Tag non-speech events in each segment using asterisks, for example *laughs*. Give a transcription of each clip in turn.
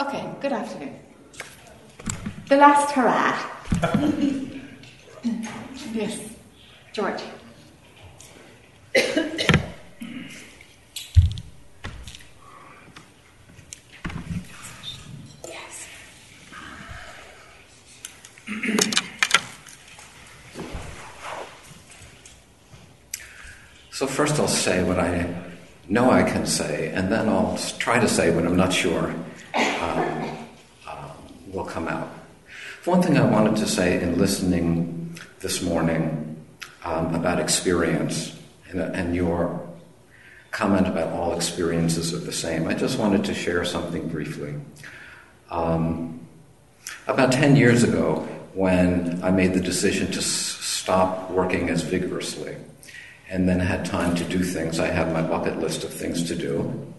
Okay, good afternoon. The last hurrah. *laughs* yes, George. yes. So, first I'll say what I know I can say, and then I'll try to say what I'm not sure um, uh, will come out. One thing I wanted to say in listening this morning um, about experience and, and your comment about all experiences are the same, I just wanted to share something briefly. Um, about 10 years ago, when I made the decision to s- stop working as vigorously and then had time to do things, I had my bucket list of things to do.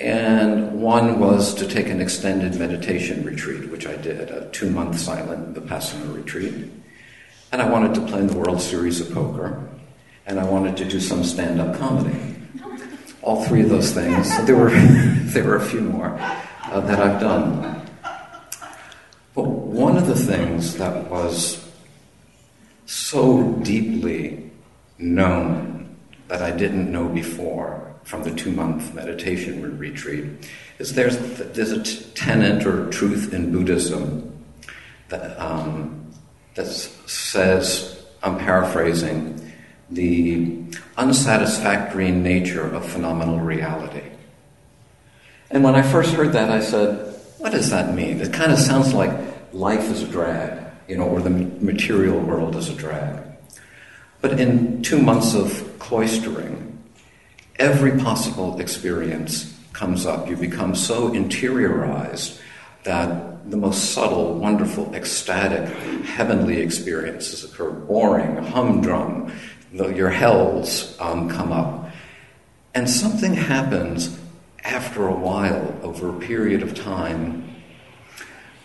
And one was to take an extended meditation retreat, which I did, a two month silent Vipassana retreat. And I wanted to play in the World Series of Poker. And I wanted to do some stand up comedy. All three of those things. There were, *laughs* there were a few more uh, that I've done. But one of the things that was so deeply known that I didn't know before from the two month meditation retreat is there's, there's a tenet or truth in Buddhism that, um, that says, I'm paraphrasing, the unsatisfactory nature of phenomenal reality. And when I first heard that, I said, what does that mean? It kind of sounds like life is a drag, you know, or the material world is a drag. But in two months of cloistering, every possible experience comes up. You become so interiorized that the most subtle, wonderful, ecstatic, heavenly experiences occur. Boring, humdrum, your hells um, come up. And something happens after a while, over a period of time,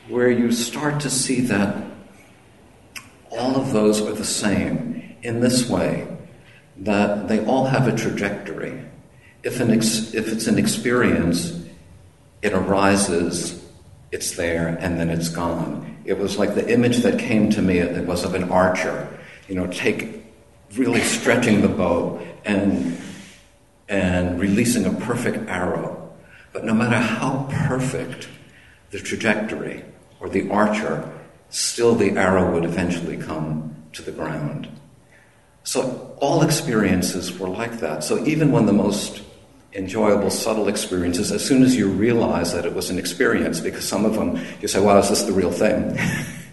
where you start to see that all of those are the same in this way that they all have a trajectory. If, an ex- if it's an experience, it arises, it's there, and then it's gone. It was like the image that came to me, it was of an archer, you know, take really stretching the bow and, and releasing a perfect arrow. But no matter how perfect the trajectory or the archer, still the arrow would eventually come to the ground. So all experiences were like that. So even when the most enjoyable, subtle experiences, as soon as you realize that it was an experience, because some of them you say, wow, is this the real thing?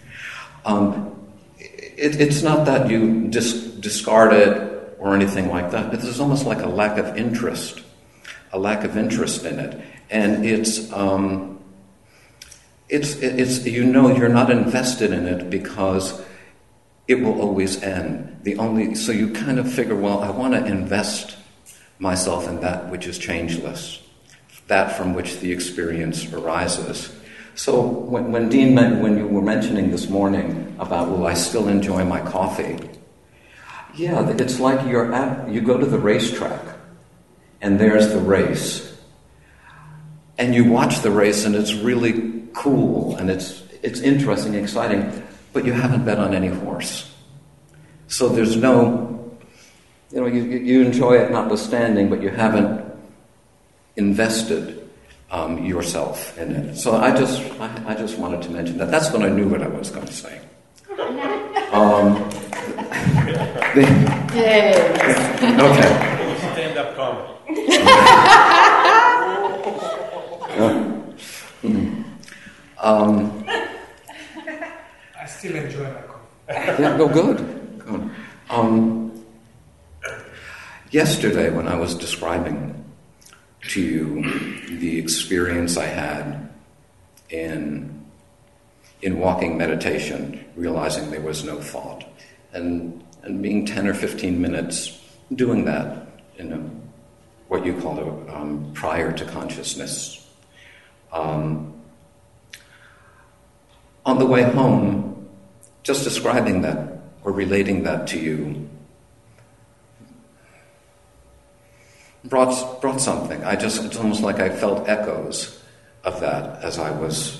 *laughs* um, it, it's not that you dis- discard it or anything like that, but there's almost like a lack of interest, a lack of interest in it. And it's, um, it's, it's, you know you're not invested in it because it will always end. The only, so you kind of figure, well, I want to invest myself in that which is changeless, that from which the experience arises. So when, when Dean, when you were mentioning this morning about, will I still enjoy my coffee? Yeah, it's like you're at, you go to the racetrack, and there's the race, and you watch the race, and it's really cool, and it's it's interesting, exciting, but you haven't bet on any horse. So there's no, you know, you, you enjoy it notwithstanding, but you haven't invested um, yourself in it. So I just, I, I, just wanted to mention that. That's when I knew what I was going to say. Um, *laughs* the. Okay. Stand-up comedy. *laughs* um, still enjoy my coffee. *laughs* yeah, go good. good. Um, yesterday, when I was describing to you the experience I had in in walking meditation, realizing there was no thought, and and being ten or fifteen minutes doing that in a, what you call a um, prior to consciousness. Um, on the way home, just describing that or relating that to you brought, brought something. I just, it's almost like I felt echoes of that as I was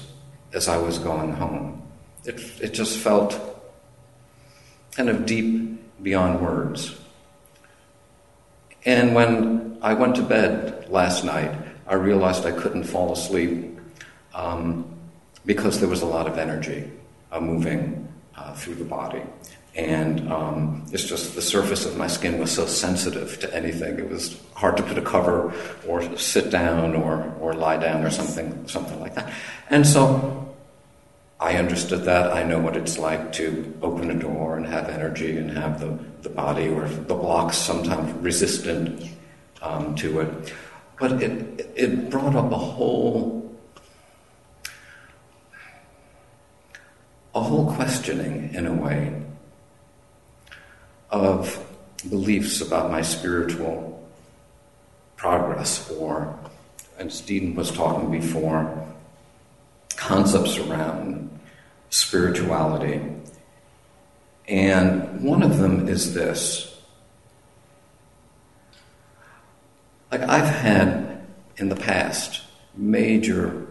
as I was going home. It it just felt kind of deep beyond words. And when I went to bed last night, I realized I couldn't fall asleep um, because there was a lot of energy uh, moving uh, through the body. And um, it's just the surface of my skin was so sensitive to anything. It was hard to put a cover or sit down or, or lie down or something, something like that. And so I understood that. I know what it's like to open a door and have energy and have the, the body or the blocks sometimes resistant um, to it. But it, it brought up a whole a whole questioning in a way of beliefs about my spiritual progress or as Dean was talking before, concepts around spirituality. And one of them is this. Like I've had in the past major,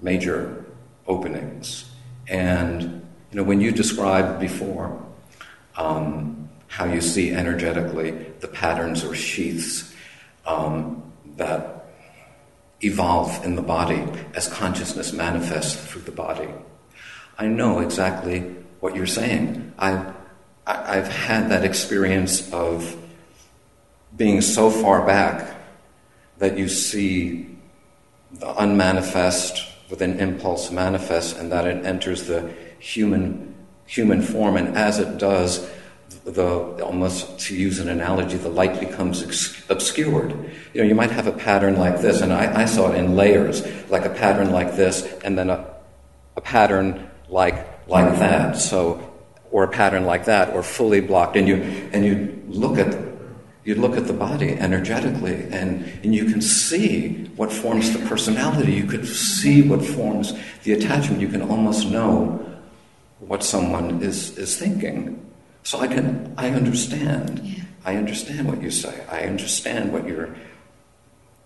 major openings. And, you know, when you described before um, how you see energetically the patterns or sheaths um, that evolve in the body as consciousness manifests through the body. I know exactly what you're saying. I've, I've had that experience of being so far back that you see the unmanifest with an impulse manifest and that it enters the human human form and as it does the almost to use an analogy, the light becomes ex- obscured. You know, you might have a pattern like this, and I, I, saw it in layers, like a pattern like this, and then a, a pattern like like that. So, or a pattern like that, or fully blocked, and you and you look at you look at the body energetically, and and you can see what forms the personality. You could see what forms the attachment. You can almost know what someone is is thinking. So I can, I understand. Yeah. I understand what you say. I understand what you're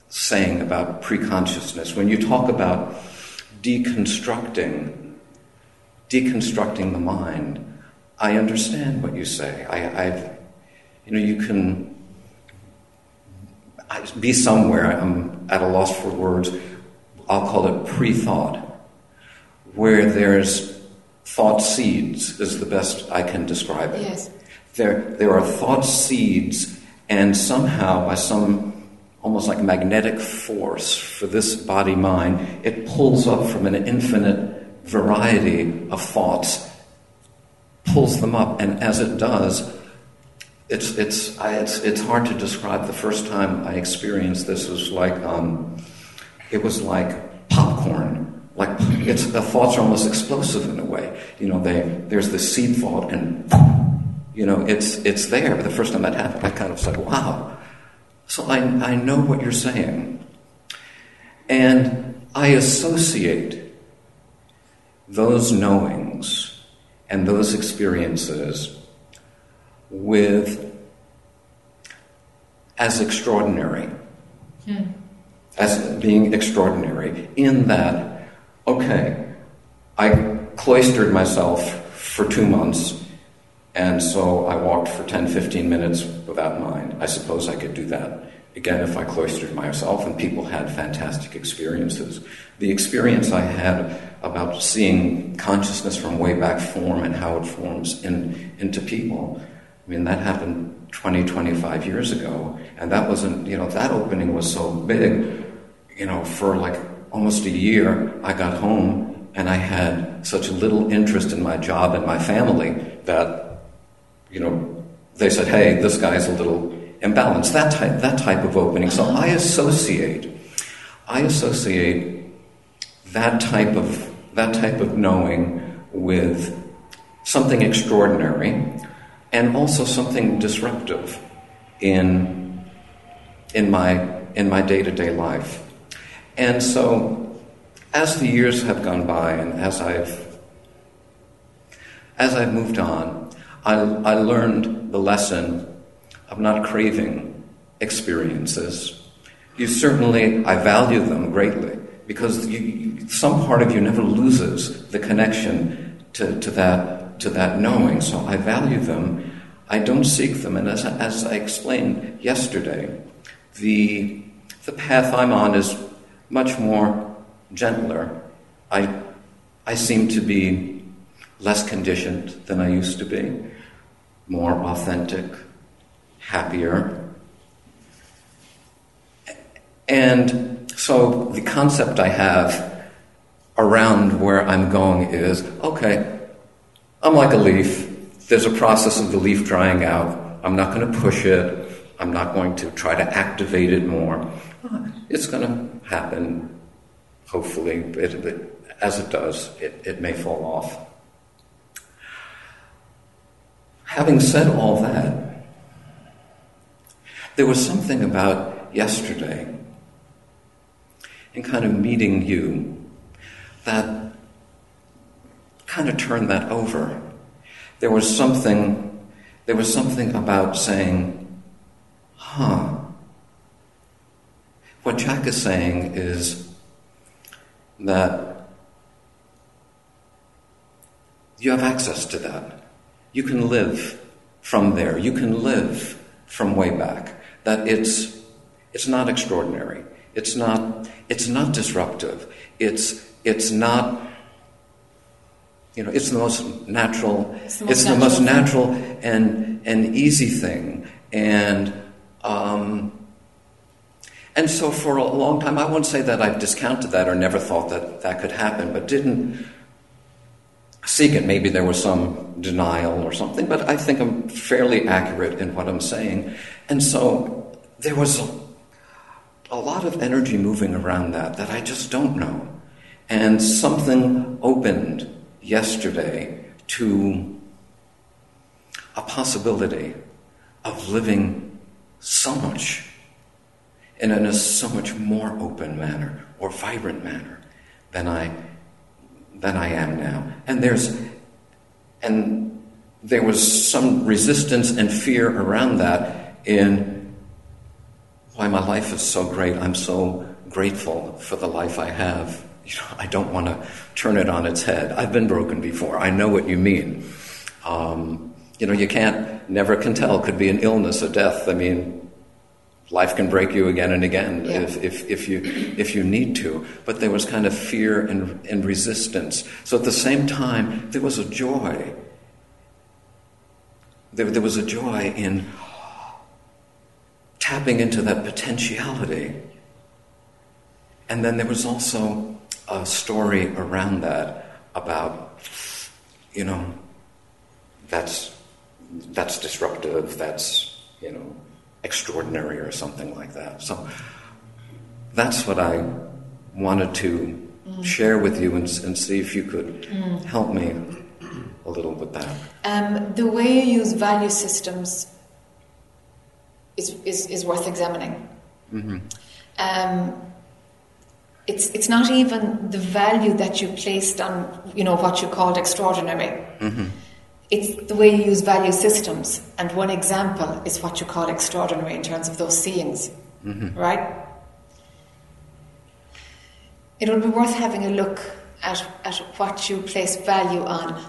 saying about preconsciousness. When you talk about deconstructing, deconstructing the mind, I understand what you say. I, I've, you know, you can be somewhere. I'm at a loss for words. I'll call it pre-thought, where there's thought seeds is the best I can describe it. Yes. There, there are thought seeds, and somehow, by some almost like magnetic force for this body mind, it pulls up from an infinite variety of thoughts, pulls them up, and as it does, it's, it's, I, it's, it's hard to describe. The first time I experienced this was like, um, it was like popcorn like it's the thoughts are almost explosive in a way. You know, they there's the seed thought, and you know it's it's there. But The first time that happened, I kind of said, "Wow." So I I know what you're saying, and I associate those knowings and those experiences with as extraordinary. Hmm. As being extraordinary, in that okay, I cloistered myself for two months, and so I walked for 10, 15 minutes without mind. I suppose I could do that again if I cloistered myself, and people had fantastic experiences. The experience I had about seeing consciousness from way back form and how it forms in, into people, I mean, that happened 20, 25 years ago, and that wasn't, you know, that opening was so big, you know, for like almost a year, I got home and I had such little interest in my job and my family that, you know, they said, hey, this guy's a little imbalanced. That type, that type of opening. So uh-huh. I associate, I associate that type of, that type of knowing with something extraordinary and also something disruptive in, in my, in my day-to-day life. And so, as the years have gone by, and as I've as I've moved on, I, I learned the lesson of not craving experiences. You certainly, I value them greatly. because you, some part of you never loses the connection to, to, that, to that knowing. So I value them. I don't seek them. And as, as I explained yesterday, the, the path I'm on is much more gentler. I, I seem to be less conditioned than I used to be, more authentic, happier. And so the concept I have around where I'm going is okay, I'm like a leaf. There's a process of the leaf drying out. I'm not going to push it. I'm not going to try to activate it more. It's going to happen, hopefully. It, it, as it does, it, it may fall off. Having said all that, there was something about yesterday in kind of meeting you that kind of turned that over. There was something there was something about saying, huh. What Jac is saying is that you have access to that. You can live from there. You can live from way back. That it's, it's not extraordinary. It's not, it's not disruptive. It's, it's not, you know, it's the most natural, it's the most, it's natural, the most natural and, and easy thing. And, um, and so for a long time, I won't say that I've discounted that or never thought that that could happen, but didn't seek it. Maybe there was some denial or something, but I think I'm fairly accurate in what I'm saying. And so there was a, a lot of energy moving around that that I just don't know. And something opened yesterday to a possibility of living so much and in a so much more open manner or vibrant manner than I than I am now. And there's and there was some resistance and fear around that in why my life is so great. I'm so grateful for the life I have. You know, I don't want to turn it on its head. I've been broken before. I know what you mean. Um, you know, you can't, never can tell. Could be an illness, a death. I mean, life can break you again and again yeah. if, if, if, you, if you need to. But there was kind of fear and, and resistance. So at the same time, there was a joy. There, there was a joy in tapping into that potentiality. And then there was also a story around that about, you know, that's, that's disruptive, that's, you know, extraordinary or something like that. So that's what I wanted to mm. share with you and, and, see if you could mm. help me a little with that. Um, the way you use value systems is, is, is worth examining. Mm-hmm. Um, it's, it's not even the value that you placed on, you know, what you called extraordinary. Mm-hmm it's the way you use value systems. And one example is what you call extraordinary in terms of those seeings, mm-hmm. right? It would be worth having a look at, at what you place value on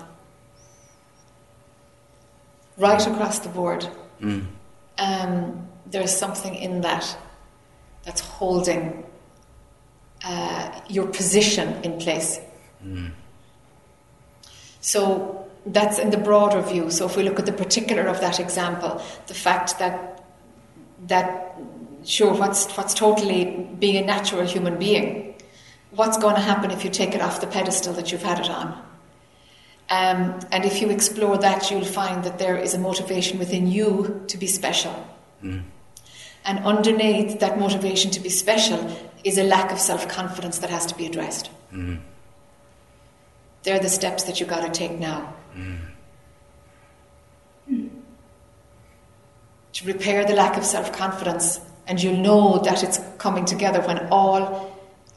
right across the board. Mm. Um, there's something in that that's holding uh, your position in place. Mm. So that's in the broader view. So if we look at the particular of that example, the fact that that sure what's what's totally being a natural human being, what's going to happen if you take it off the pedestal that you've had it on? Um, and if you explore that, you'll find that there is a motivation within you to be special. Mm. And underneath that motivation to be special is a lack of self confidence that has to be addressed. Mm. They're the steps that you've got to take now. To repair the lack of self confidence, and you'll know that it's coming together when all,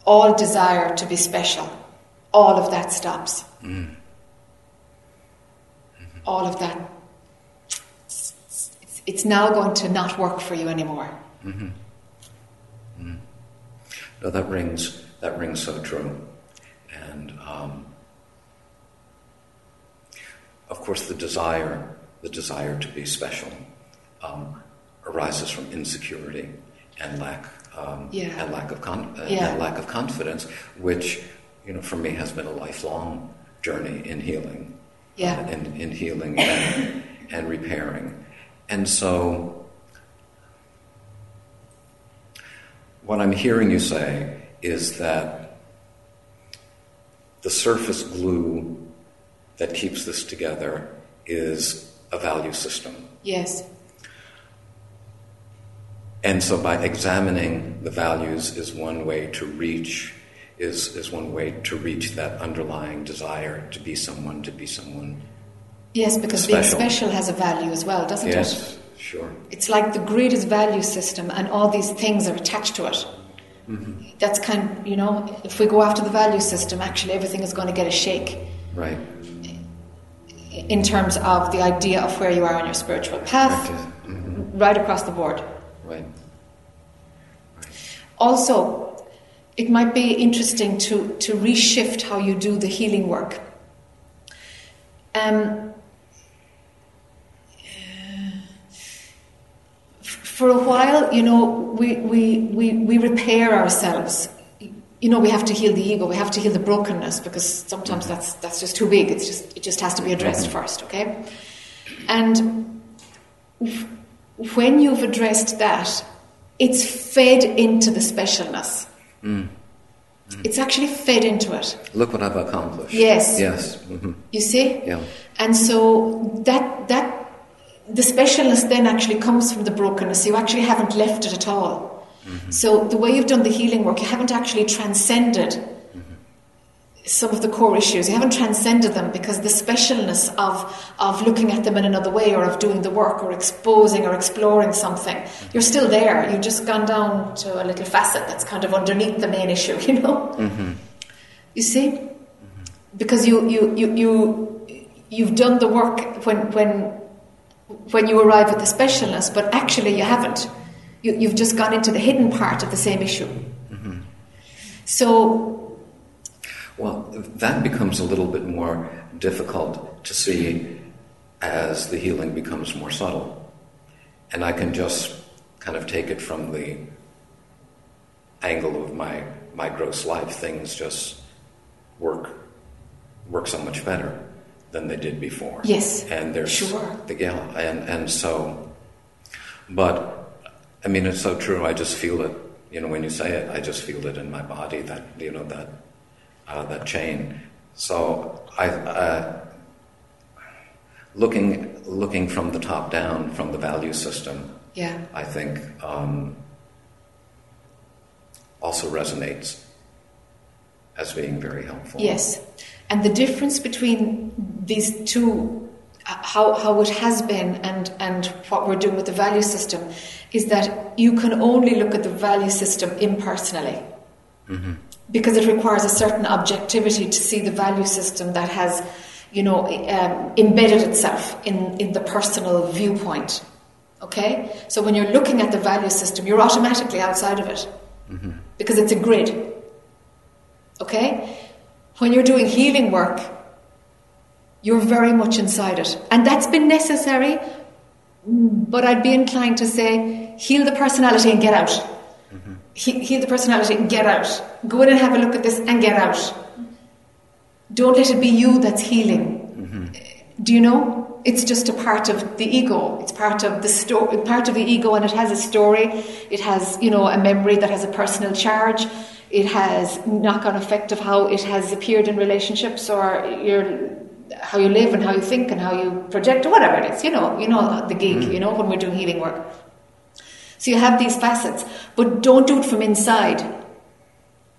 all desire to be special, all of that stops. Mm. Mm-hmm. All of that, it's, it's, now going to not work for you anymore. Mm-hmm. No, that rings that rings so true. And um, of course, the desire, the desire to be special, um, arises from insecurity and lack, um, Yeah. and lack of con- uh, Yeah. and lack of confidence, which you know for me has been a lifelong journey in healing, Yeah. uh, in, in healing and, and repairing, and so what I'm hearing you say is that the surface glue that keeps this together is a value system. Yes. And so by examining the values is one way to reach is, is one way to reach that underlying desire to be someone, to be someone. Yes, because Special. being special has a value as well, doesn't it? Sure. It's like the greatest value system, and all these things are attached to it. That's kind, you know, if we go after the value system, actually everything is going to get a shake Right. in terms of the idea of where you are on your spiritual path, Mhm. right across the board. Right. Also, it might be interesting to, to reshift how you do the healing work. Um, for a while, you know, we, we, we, we repair ourselves. You know, we have to heal the ego, we have to heal the brokenness because sometimes mm-hmm. that's, that's just too big. It's just, it just has to be addressed mm-hmm. first, okay? And when you've addressed that, it's fed into the specialness. Mm. Mm. It's actually fed into it. Look what I've accomplished. Yes. Yes. hmm You see? Yeah. And so that that the specialness then actually comes from the brokenness. You actually haven't left it at all. Mm-hmm. So the way you've done the healing work, you haven't actually transcended mm-hmm. some of the core issues. You haven't transcended them because the specialness of of looking at them in another way or of doing the work or exposing or exploring something, mm-hmm. you're still there. You've just gone down to a little facet that's kind of underneath the main issue, *laughs* you know? You see? Because you, you, you, you, you've done the work when, when, when you arrive at the specialness, but actually you haven't. You, you've just gone into the hidden part of the same issue. Mm-hmm. So, Well, that becomes a little bit more difficult to see as the healing becomes more subtle. And I can just kind of take it from the angle of my, my gross life. Things just work work so much better than they did before. Yes, And there's sure. yeah, and, and so but I mean it's so true, I just feel it, you know, when you say it, I just feel it in my body that you know that uh, that chain. So I, uh, looking looking from the top down, from the value system, yeah. I think um, also resonates as being very helpful. Yes. And the difference between these two, how, how it has been and, and what we're doing with the value system, is that you can only look at the value system impersonally. Because it requires a certain objectivity to see the value system that has, you know, um, embedded itself in, in the personal viewpoint. Okay? So when you're looking at the value system, you're automatically outside of it. Because it's a grid. Okay? When you're doing healing work, you're very much inside it. And that's been necessary, but I'd be inclined to say heal the personality and get out. Mm-hmm. He- heal the personality and get out. Go in and have a look at this and get out. Don't let it be you that's healing. Mm-hmm. Do you know? It's just a part of the ego. It's part of the story, part of the ego, and it has a story. It has, you know, a memory that has a personal charge. It has knock-on effect of how it has appeared in relationships or your how you live and how you think and how you project or whatever it is. You know, you know the gig. Mm. You know when we're doing healing work. So you have these facets, but don't do it from inside.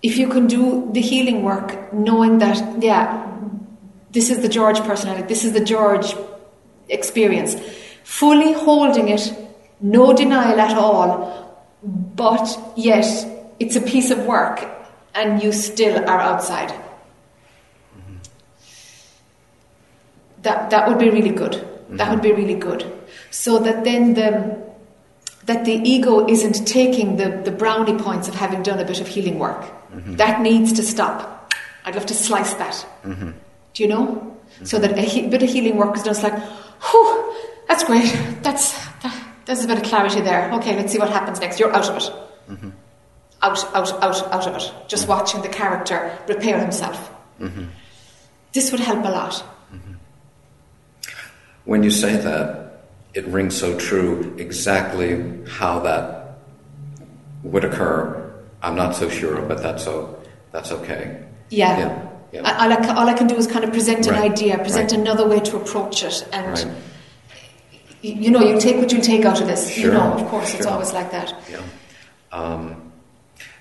If you can do the healing work, knowing that, yeah, this is the George personality, this is the George experience, fully holding it, no denial at all, but yet it's a piece of work and you still are outside. That, that would be really good. That would be really good. So that then the, that the ego isn't taking the, the brownie points of having done a bit of healing work. Mm-hmm. That needs to stop. I'd love to slice that. Mm-hmm. Do you know? Mm-hmm. So that a he- bit of healing work is done. It's like, whew, that's great. That's that, there's a bit of clarity there. Okay, let's see what happens next. You're out of it. Out, out, out, out of it. Just watching the character repair himself. This would help a lot. When you say that, it rings so true. Exactly how that would occur, I'm not so sure, but that's so that's okay. Yeah. Yeah, yeah. I- All, I, all I can do is kind of present an Right, idea, present right. another way to approach it, and Right. y- you know, you take what you take out of this. You know, of course, it's always like that. Yeah. Um,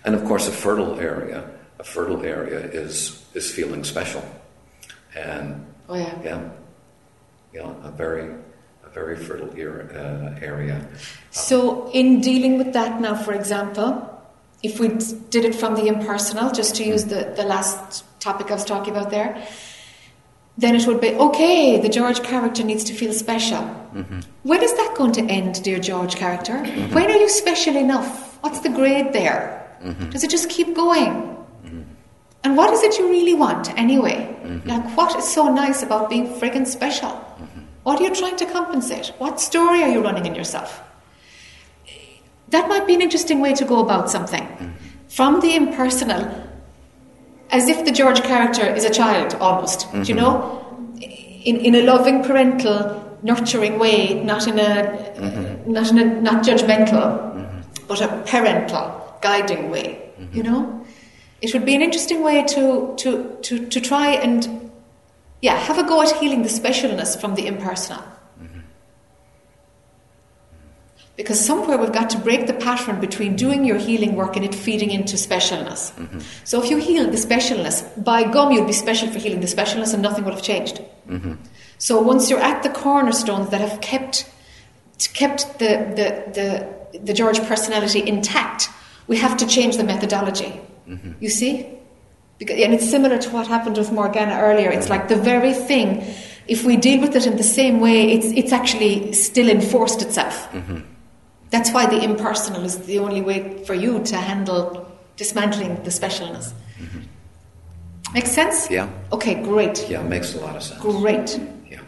and of course, a fertile area, a fertile area is is feeling special, and Oh yeah. yeah, yeah, a very a very fertile era, uh, area. So, in dealing with that now, for example, if we did it from the impersonal, just to use mm. the, the last topic I was talking about there, then it would be okay, the George character needs to feel special. Mm-hmm. When is that going to end, dear George character? Mm-hmm. When are you special enough? What's the grade there? Mm-hmm. Does it just keep going? Mm-hmm. And what is it you really want anyway? Mm-hmm. Like, what is so nice about being friggin' special? What are you trying to compensate? What story are you running in yourself? That might be an interesting way to go about something. From the impersonal, as if the George character is a child almost, do you know? In, in a loving, parental, nurturing way, not in a, not in a, not judgmental, but a parental, guiding way, you know? It would be an interesting way to, to, to, to try and, yeah, have a go at healing the specialness from the impersonal. Because somewhere we've got to break the pattern between doing your healing work and it feeding into specialness. So if you heal the specialness, by gum you'll be special for healing the specialness and nothing would have changed. So once you're at the cornerstones that have kept kept the, the, the, the George personality intact, we have to change the methodology. Mm-hmm. You see? Because, and it's similar to what happened with Morgana earlier. It's like the very thing, if we deal with it in the same way, it's, it's actually still enforced itself. Mm-hmm. That's why the impersonal is the only way for you to handle dismantling the specialness. Mm-hmm. Makes sense? Yeah. Okay, great. Yeah, makes a lot of sense. Great. Yeah,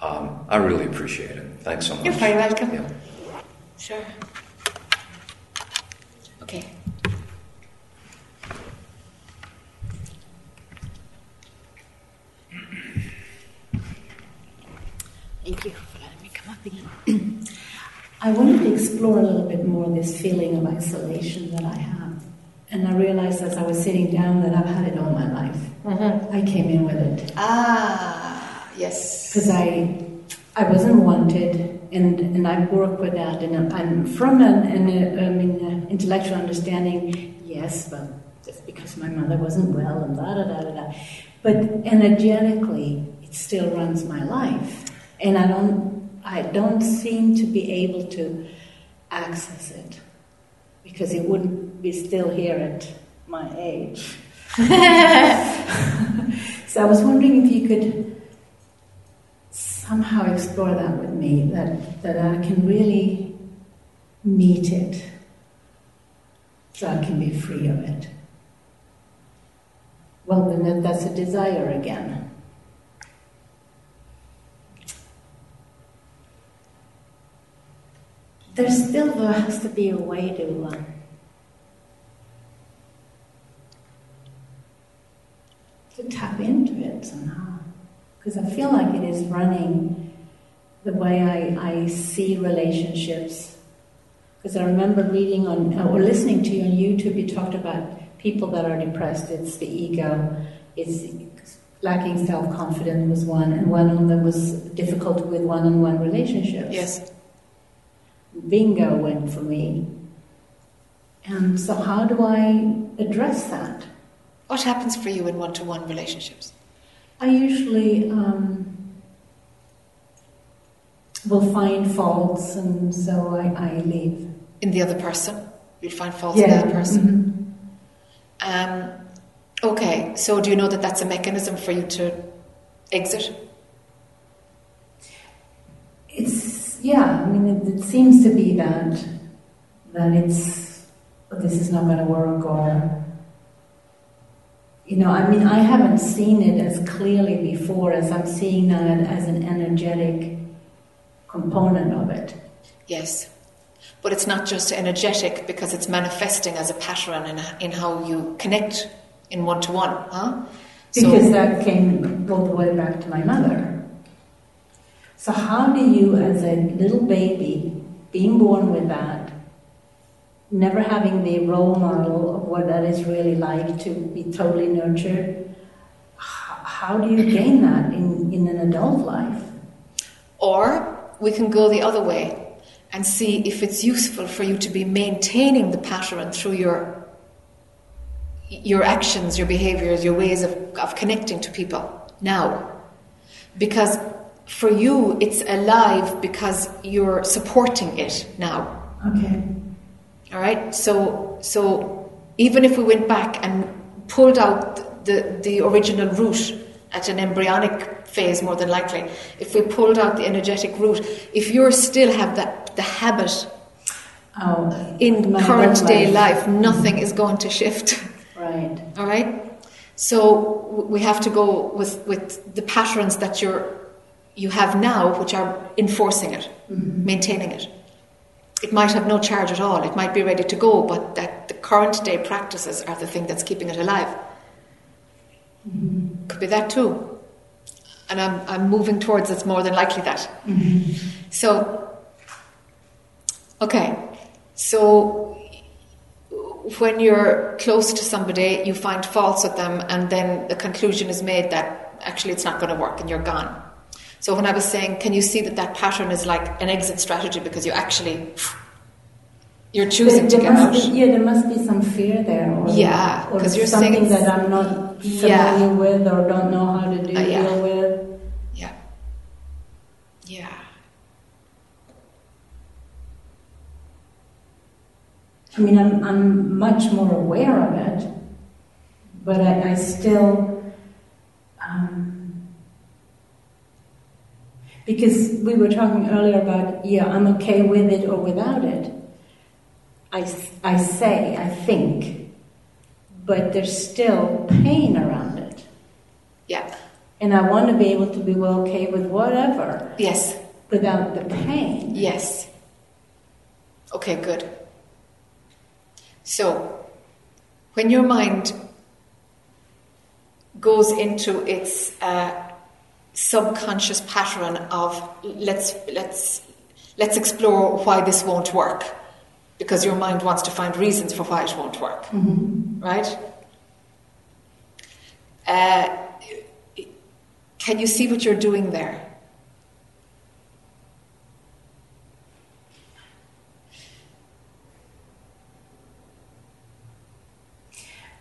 um, I really appreciate it. Thanks so much. You're very welcome. Yeah. Sure. Thank you for letting me come up again. *clears throat* I wanted to explore a little bit more this feeling of isolation that I have. And I realized as I was sitting down that I've had it all my life. Mm-hmm. I came in with it Ah, yes. because I, I wasn't wanted, and, and I work with that. And I'm from an, an I mean, uh, intellectual understanding, yes, but just because my mother wasn't well and da da da da da. But energetically, it still runs my life, and I don't, I don't seem to be able to access it because it wouldn't be still here at my age. *laughs* so I was wondering if you could somehow explore that with me, that, that I can really meet it so I can be free of it. Well, then that's a desire again. There still has to be a way to uh, to tap into it somehow. Because I feel like it is running the way I, I see relationships. Because I remember reading on, or listening to you on YouTube, you talked about people that are depressed. It's the ego, it's lacking self confidence was one, and one them was difficult with one on one relationships. Yes. Bingo went for me. And so, how do I address that? What happens for you in one to one relationships? I usually um, will find faults, and so I, I leave. In the other person? You'll find faults in the other person. Um, okay, so do you know that that's a mechanism for you to exit? It's yeah. I mean, it, it seems to be that that it's oh, this is not going to work, or you know, I mean, I haven't seen it as clearly before as I'm seeing now as an energetic component of it. Yes. But it's not just energetic because it's manifesting as a pattern in, in how you connect in one to one, huh? Because so, that came all the way back to my mother. So, how do you, as a little baby, being born with that, never having the role model of what that is really like to be totally nurtured, how do you gain that in, in an adult life? Or we can go the other way and see if it's useful for you to be maintaining the pattern through your your actions, your behaviors, your ways of, of connecting to people now. Because for you, it's alive because you're supporting it now. Okay. All right. So, so even if we went back and pulled out the, the original root at an embryonic phase, more than likely, if we pulled out the energetic root, if you still have that the habit oh, in current day life, nothing mm-hmm. is going to shift. Right. All right. So we have to go with, with the patterns that you're you have now, which are enforcing it, mm-hmm. maintaining it. It might have no charge at all. It might be ready to go, but that the current day practices are the thing that's keeping it alive. Mm-hmm. Could be that too. And I'm, I'm moving towards it's more than likely that. Mm-hmm. So, okay. So when you're close to somebody, you find faults with them, and then the conclusion is made that actually it's not going to work and you're gone. So when I was saying, can you see that that pattern is like an exit strategy because you actually you're choosing there, to get out? Be, yeah, there must be some fear there. Or, yeah, because you're something that I'm not familiar yeah. with or don't know how to do, uh, yeah. deal with. Yeah. Yeah. I mean, I'm, I'm much more aware of it, but I, I still, um, because we were talking earlier about, yeah, I'm okay with it or without it. I, I say, I think, but there's still pain around it. Yeah. And I want to be able to be well okay with whatever. Yes. Without the pain. Yes. Okay, good. So, when your mind goes into its uh, subconscious pattern of let's let's let's explore why this won't work, because your mind wants to find reasons for why it won't work, mm-hmm. right? Uh, can you see what you're doing there?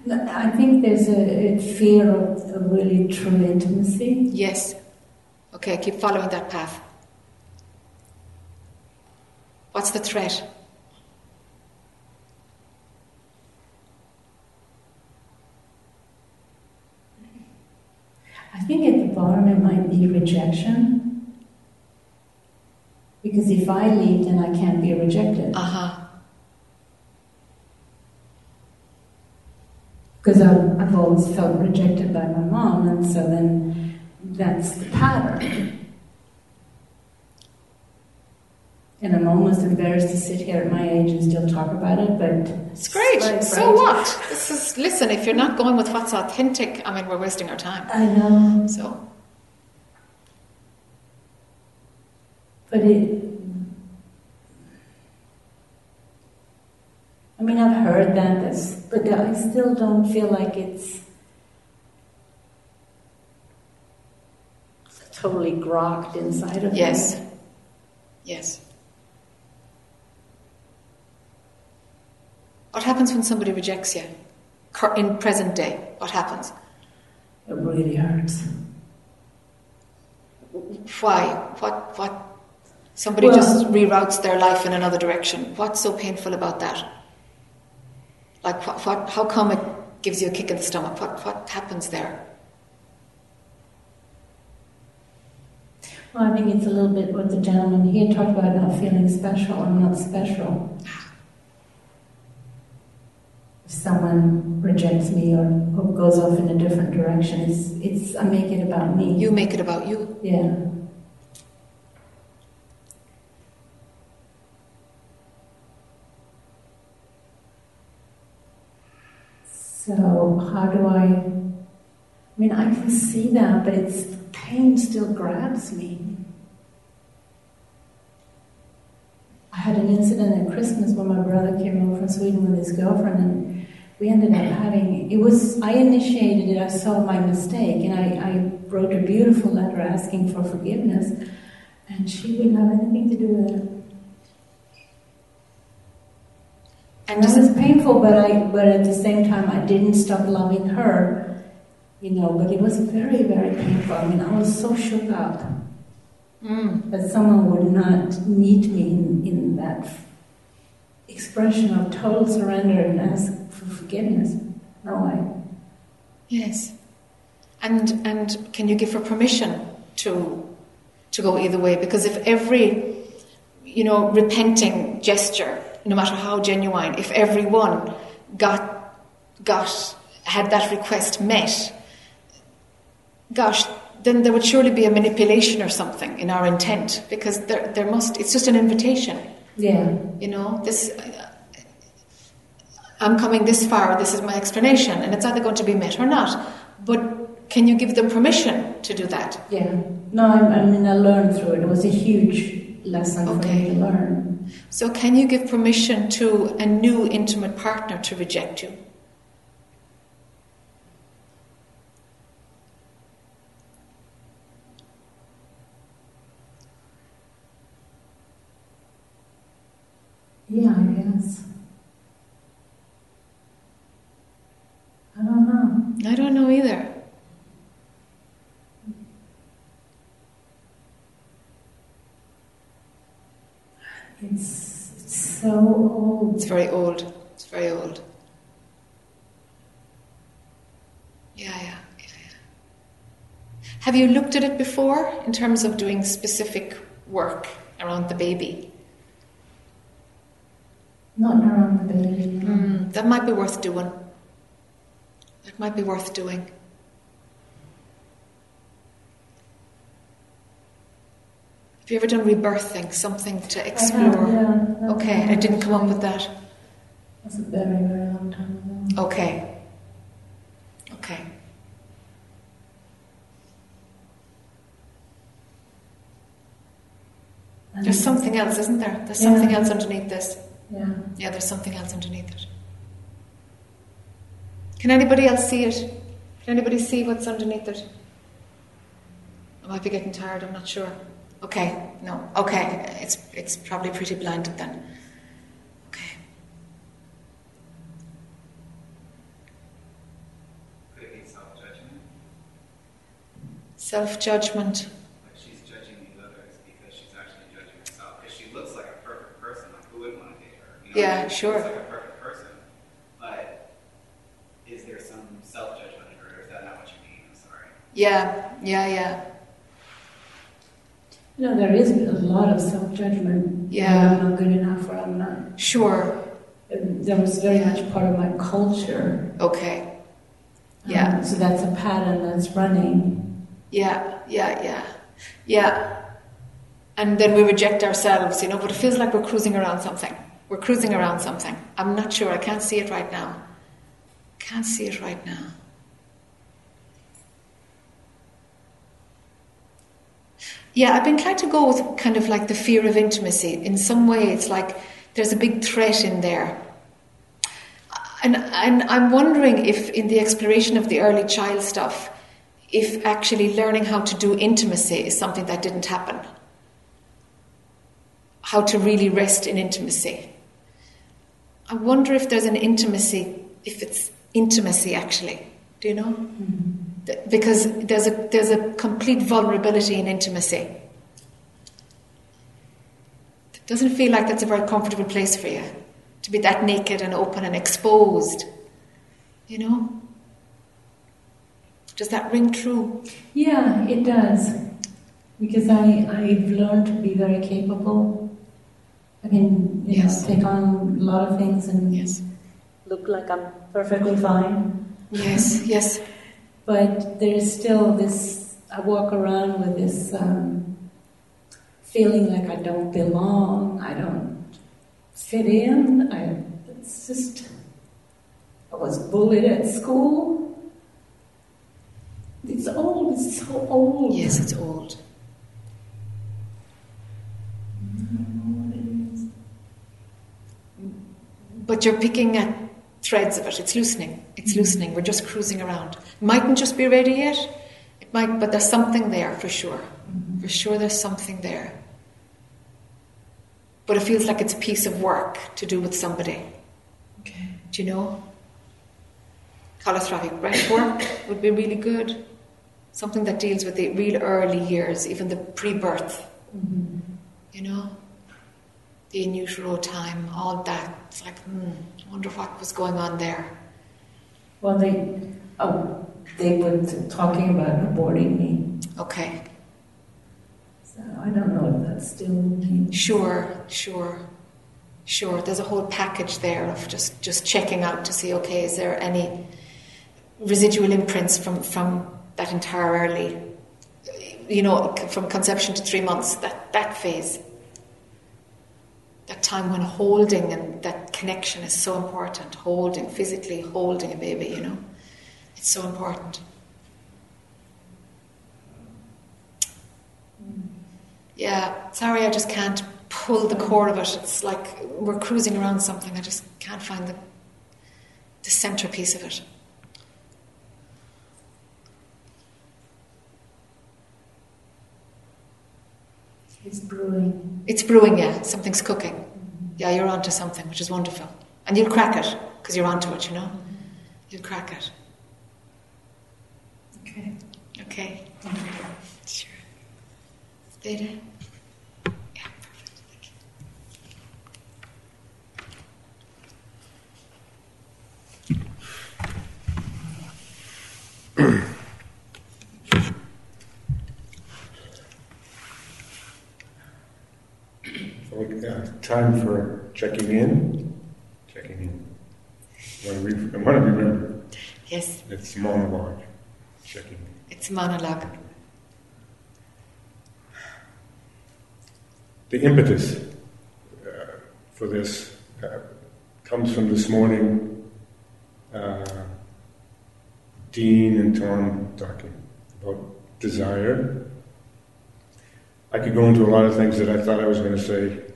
I think there's a, a fear of a really true intimacy. Yes. Okay, keep following that path. What's the threat? I think at the bottom it might be rejection. Because if I leave, then I can't be rejected. Uh huh. because I've, I've always felt rejected by my mom, and so then that's the pattern. And I'm almost embarrassed to sit here at my age and still talk about it, but it's great. so what? This is listen. If you're not going with what's authentic, I mean, we're wasting our time. I know. So, but it I mean, I've heard that, but I still don't feel like it's totally grokked inside of yes. me. Yes. Yes. What happens when somebody rejects you? In present day, what happens? It really hurts. Why? What? What? Somebody well, just reroutes their life in another direction. What's so painful about that? Like, what, what, how come it gives you a kick in the stomach? What, what happens there? Well, I think it's a little bit what the gentleman here talked about not feeling special. I'm not special. If someone rejects me or, or goes off in a different direction. It's, it's, I make it about me. You make it about you. Yeah. So how do I? I mean, I can see that, but it's pain still grabs me. I had an incident at Christmas when my brother came over from Sweden with his girlfriend, and we ended up having. It was I initiated it. I saw my mistake, and I, I wrote a beautiful letter asking for forgiveness, and she wouldn't have anything to do with it. And does was painful, but I, but at the same time, I didn't stop loving her, you know. But it was very, very painful. I mean, I was so shook up mm, that someone would not meet me in, in that expression of total surrender and ask for forgiveness. No way. yes. And and can you give her permission to to go either way? Because if every you know repenting gesture, no matter how genuine, if everyone got got had that request met, gosh, then there would surely be a manipulation or something in our intent because there there must. It's just an invitation. Yeah. You know, this. I'm coming this far. This is my explanation, and it's either going to be met or not. But can you give them permission to do that? Yeah. No, I, I mean, I learned through it. It was a huge lesson for Okay. me to learn. So, can you give permission to a new intimate partner to reject you? Yeah, I guess. I don't know. I don't know either. It's, so old. It's very old. It's very old. Yeah, yeah, yeah, yeah. Have you looked at it before in terms of doing specific work around the baby? Not around the baby. no. Mm, that might be worth doing. That might be worth doing. Have you ever done rebirthing? Something to I have, explore? yeah, Okay, I didn't come up with that. That's a very, very long time ago. Okay. Okay. There's something else, isn't there? There's Yeah. something else underneath this. Yeah. Yeah, there's something else underneath it. Can anybody else see it? Can anybody see what's underneath it? I might be getting tired, I'm not sure. Okay, no. Okay, it's it's probably pretty blinded then. Okay. Could it be self-judgment? Self-judgment. Like she's judging the others because she's actually judging herself. Because she looks like a perfect person. Like who wouldn't want to date her? You know, Yeah, sure. like a perfect person. But is there some self-judgment in her, or is that not what you mean? I'm sorry. Yeah, yeah, yeah. You know, there is a lot of self judgment. Yeah. I'm not good enough or I'm not. Sure. That was very Yeah. much part of my culture. Okay. Yeah. Um, so that's a pattern that's running. Yeah, yeah, yeah. Yeah. And then we reject ourselves, you know, but it feels like we're cruising around something. We're cruising around something. I'm not sure. I can't see it right now. Can't see it right now. Yeah, I've been trying to go with kind of like the fear of intimacy. In some way, it's like there's a big threat in there. And, and I'm wondering if, in the exploration of the early child stuff, if actually learning how to do intimacy is something that didn't happen. How to really rest in intimacy. I wonder if there's an intimacy, if it's intimacy actually. Do you know? Mm-hmm. Th- Because there's a, there's a complete vulnerability in intimacy. It doesn't feel like that's a very comfortable place for you to be that naked and open and exposed. You know? Does that ring true? Yeah, it does. Because I, I've learned to be very capable. I can, you Yes. know, take on a lot of things and Yes. look like I'm perfectly fine. Yes, yes. But there's still this, I walk around with this um, feeling like I don't belong, I don't fit in. I, it's just, I was bullied at school. It's old, it's so old. Yes, it's old. But you're picking at threads of it. It's loosening. It's loosening. We're just cruising around. Mightn't just be ready yet. It might, but there's something there for sure. For sure, there's something there. But it feels like it's a piece of work to do with somebody. Okay. Do you know? Holotropic breath work would be really good. Something that deals with the real early years, even the pre-birth. Mm-hmm. You know, the in utero time, all that. It's like, hmm, wonder what was going on there. Well, they, oh, they were talking about aborting me. Okay, So I don't know if that's still. sure, sure, sure. There's a whole package there of just just checking out to see, okay, is there any residual imprints from from that entire early, you know, from conception to three months, that that phase. That time when holding and that connection is so important. Holding, physically holding a baby, you know, it's so important. Yeah, sorry, I just can't pull the core of it. It's like we're cruising around something. I just can't find the the centerpiece of it. It's brewing. It's brewing, yeah. Something's cooking. Yeah, you're onto something, which is wonderful. And you'll crack it because you're onto it, you know. You'll crack it. Okay. Okay. Sure. Theta? Yeah, perfect. Thank you. *clears throat* So we got time for checking in. Checking in. I want to, re- I want to remember Yes, it's monologue. Checking in. it's monologue. The impetus uh, for this uh, comes from this morning. Uh, Dean and Tom talking about desire. I could go into a lot of things that I thought I was going to say,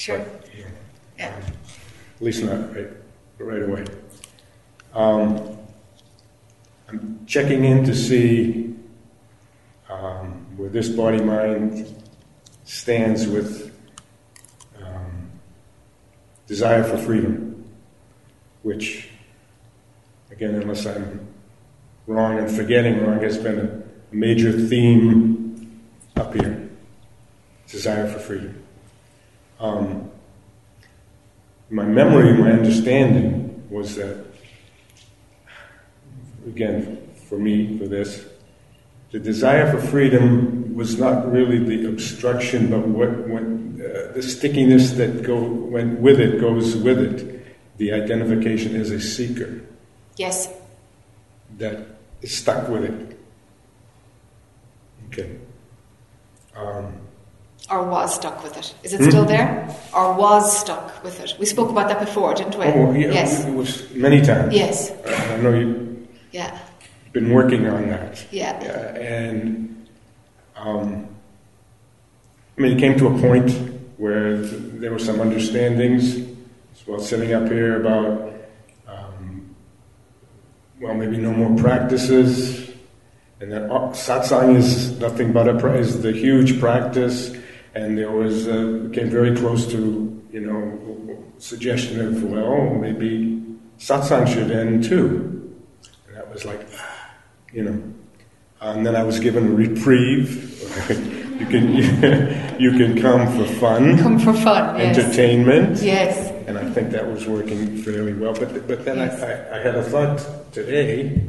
Sure. but, you know, Yeah. at least not right, right away. Um, I'm checking in to see um, where this body mind stands with um, desire for freedom, which, again, unless I'm wrong and forgetting wrong, has been a major theme up here desire for freedom. Um, my memory, my understanding was that, again, for me, for this, the desire for freedom was not really the obstruction, but what, what uh, the stickiness that go went with it goes with it. The identification as a seeker Yes. that is stuck with it. Okay. Um, Or was stuck with it. Is it still there? Or was stuck with it? We spoke about that before, didn't we? oh, yeah, Yes. it was many times. Yes. I know you've Yeah. been working on that. Yeah. Uh, and um, I mean, it came to a point where th- there were some understandings, as well, sitting up here about, um, well, maybe no more practices, and that uh, satsang is nothing but a is the huge practice, and there was uh, came very close to you know suggestion of well maybe satsang should end too, and that was like you know. And then I was given a reprieve. *laughs* you can *laughs* you, can come for fun, *laughs* Come for fun. Yes. entertainment, Yes. and I think that was working fairly well. But but then Yes. I, I, I had a thought today.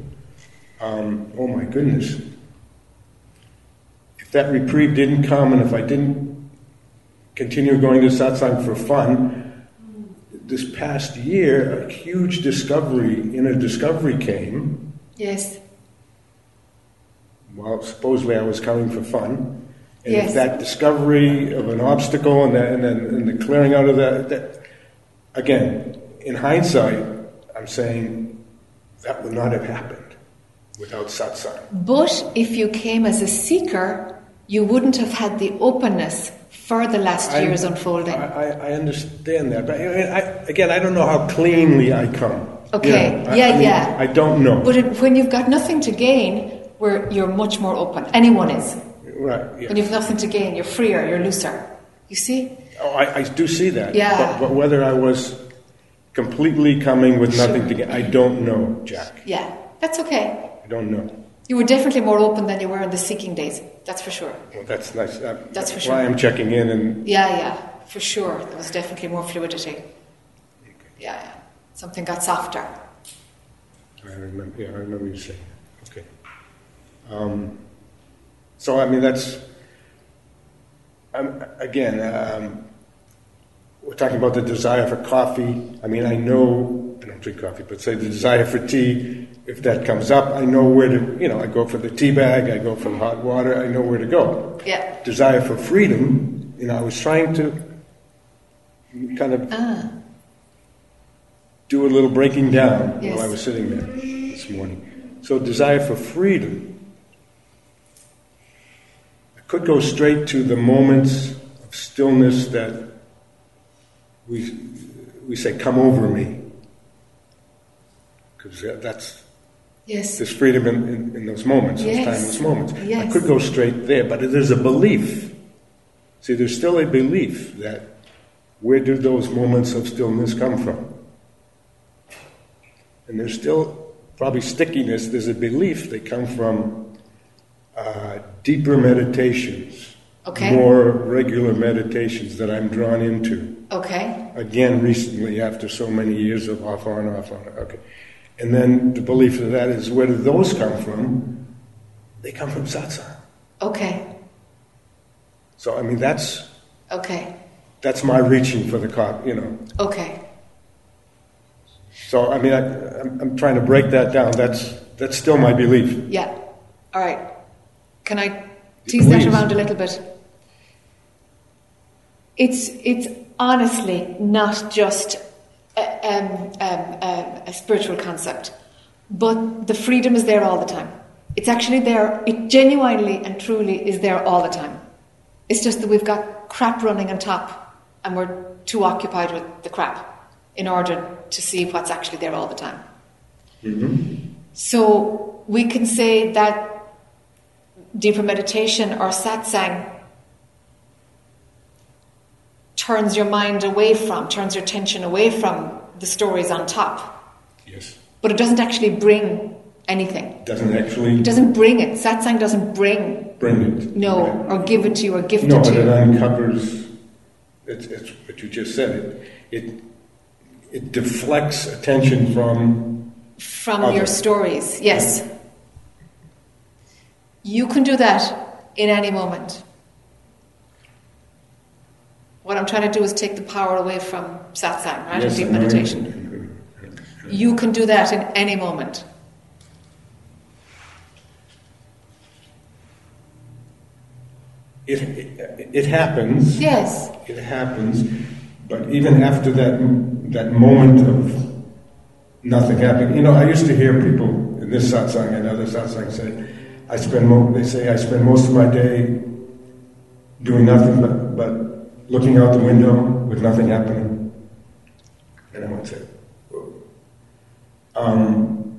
Um, oh my goodness! If that reprieve didn't come, and if I didn't continue going to satsang for fun, this past year, a huge discovery, inner discovery came Yes. Well, supposedly I was coming for fun. And Yes. if that discovery of an obstacle and, that, and then and the clearing out of that, that, again, in hindsight, I'm saying that would not have happened without satsang. But if you came as a seeker, you wouldn't have had the openness for the last I- year's unfolding. I, I, understand that, but I, again, I don't know how cleanly I come. You Okay. know, Yeah, mean, yeah. I don't know. But it, when you've got nothing to gain, where you're much more open. Anyone is. right. Yeah. When you've nothing to gain, you're freer, you're looser. You see? Oh, I, I do see that. Yeah. But, but whether I was completely coming with nothing to get, I don't know, Jac. Yeah, that's okay. I don't know. You were definitely more open than you were in the seeking days. That's for sure. Well, that's nice. That's for sure. why. I'm checking in and Yeah, yeah, for sure. There was definitely more fluidity. Yeah, yeah. Something got softer. I remember. Yeah, I remember you saying. that. Okay. Um, so I mean, that's um, again. Um, we're talking about the desire for coffee. I mean, I know I don't drink coffee, but say the desire for tea. If that comes up, I know where to. You know, I go for the tea bag. I go for the hot water. I know where to go. Yeah. Desire for freedom. You know, I was trying to kind of Ah, do a little breaking down Yes. while I was sitting there this morning. So, desire for freedom. I could go straight to the moments of stillness that we, we say, come over me. Because that's yes. this freedom in, in, in those moments, those timeless moments. Yes. I could go straight there, but there's a belief. See, there's still a belief that where do those moments of stillness come from? And there's still probably stickiness. There's a belief they come from uh, deeper meditations, Okay. more regular meditations that I'm drawn into Okay. again recently after so many years of off on off on okay and then the belief of that is where do those come from they come from satsang Okay. so i mean that's Okay. that's my reaching for the cop you know Okay. so i mean I, I'm, I'm trying to break that down that's that's still my belief Yeah. All right. Can I tease that around a little bit? It's it's honestly not just um, um, um, a spiritual concept, but the freedom is there all the time. It's actually there. It genuinely and truly is there all the time. It's just that we've got crap running on top, and we're too occupied with the crap in order to see what's actually there all the time. So we can say that deeper meditation or satsang turns your mind away from, turns your attention away from the stories on top. yes But it doesn't actually bring anything. doesn't actually It doesn't bring it. Satsang doesn't bring, bring it no, Right. or give it to you or gift no it but to it uncovers it's, it's what you just said it it it deflects attention from From your stories, yes. You can do that in any moment. What I'm trying to do is take the power away from satsang, right? Yes, and deep meditation. You can do that in any moment. It, it, it happens. Yes. It happens, but even after that that moment of nothing happening, you know, I used to hear people in this satsang and other satsang say, I spend mo- they say I spend most of my day doing nothing but, but looking out the window with nothing happening. And I would say, um,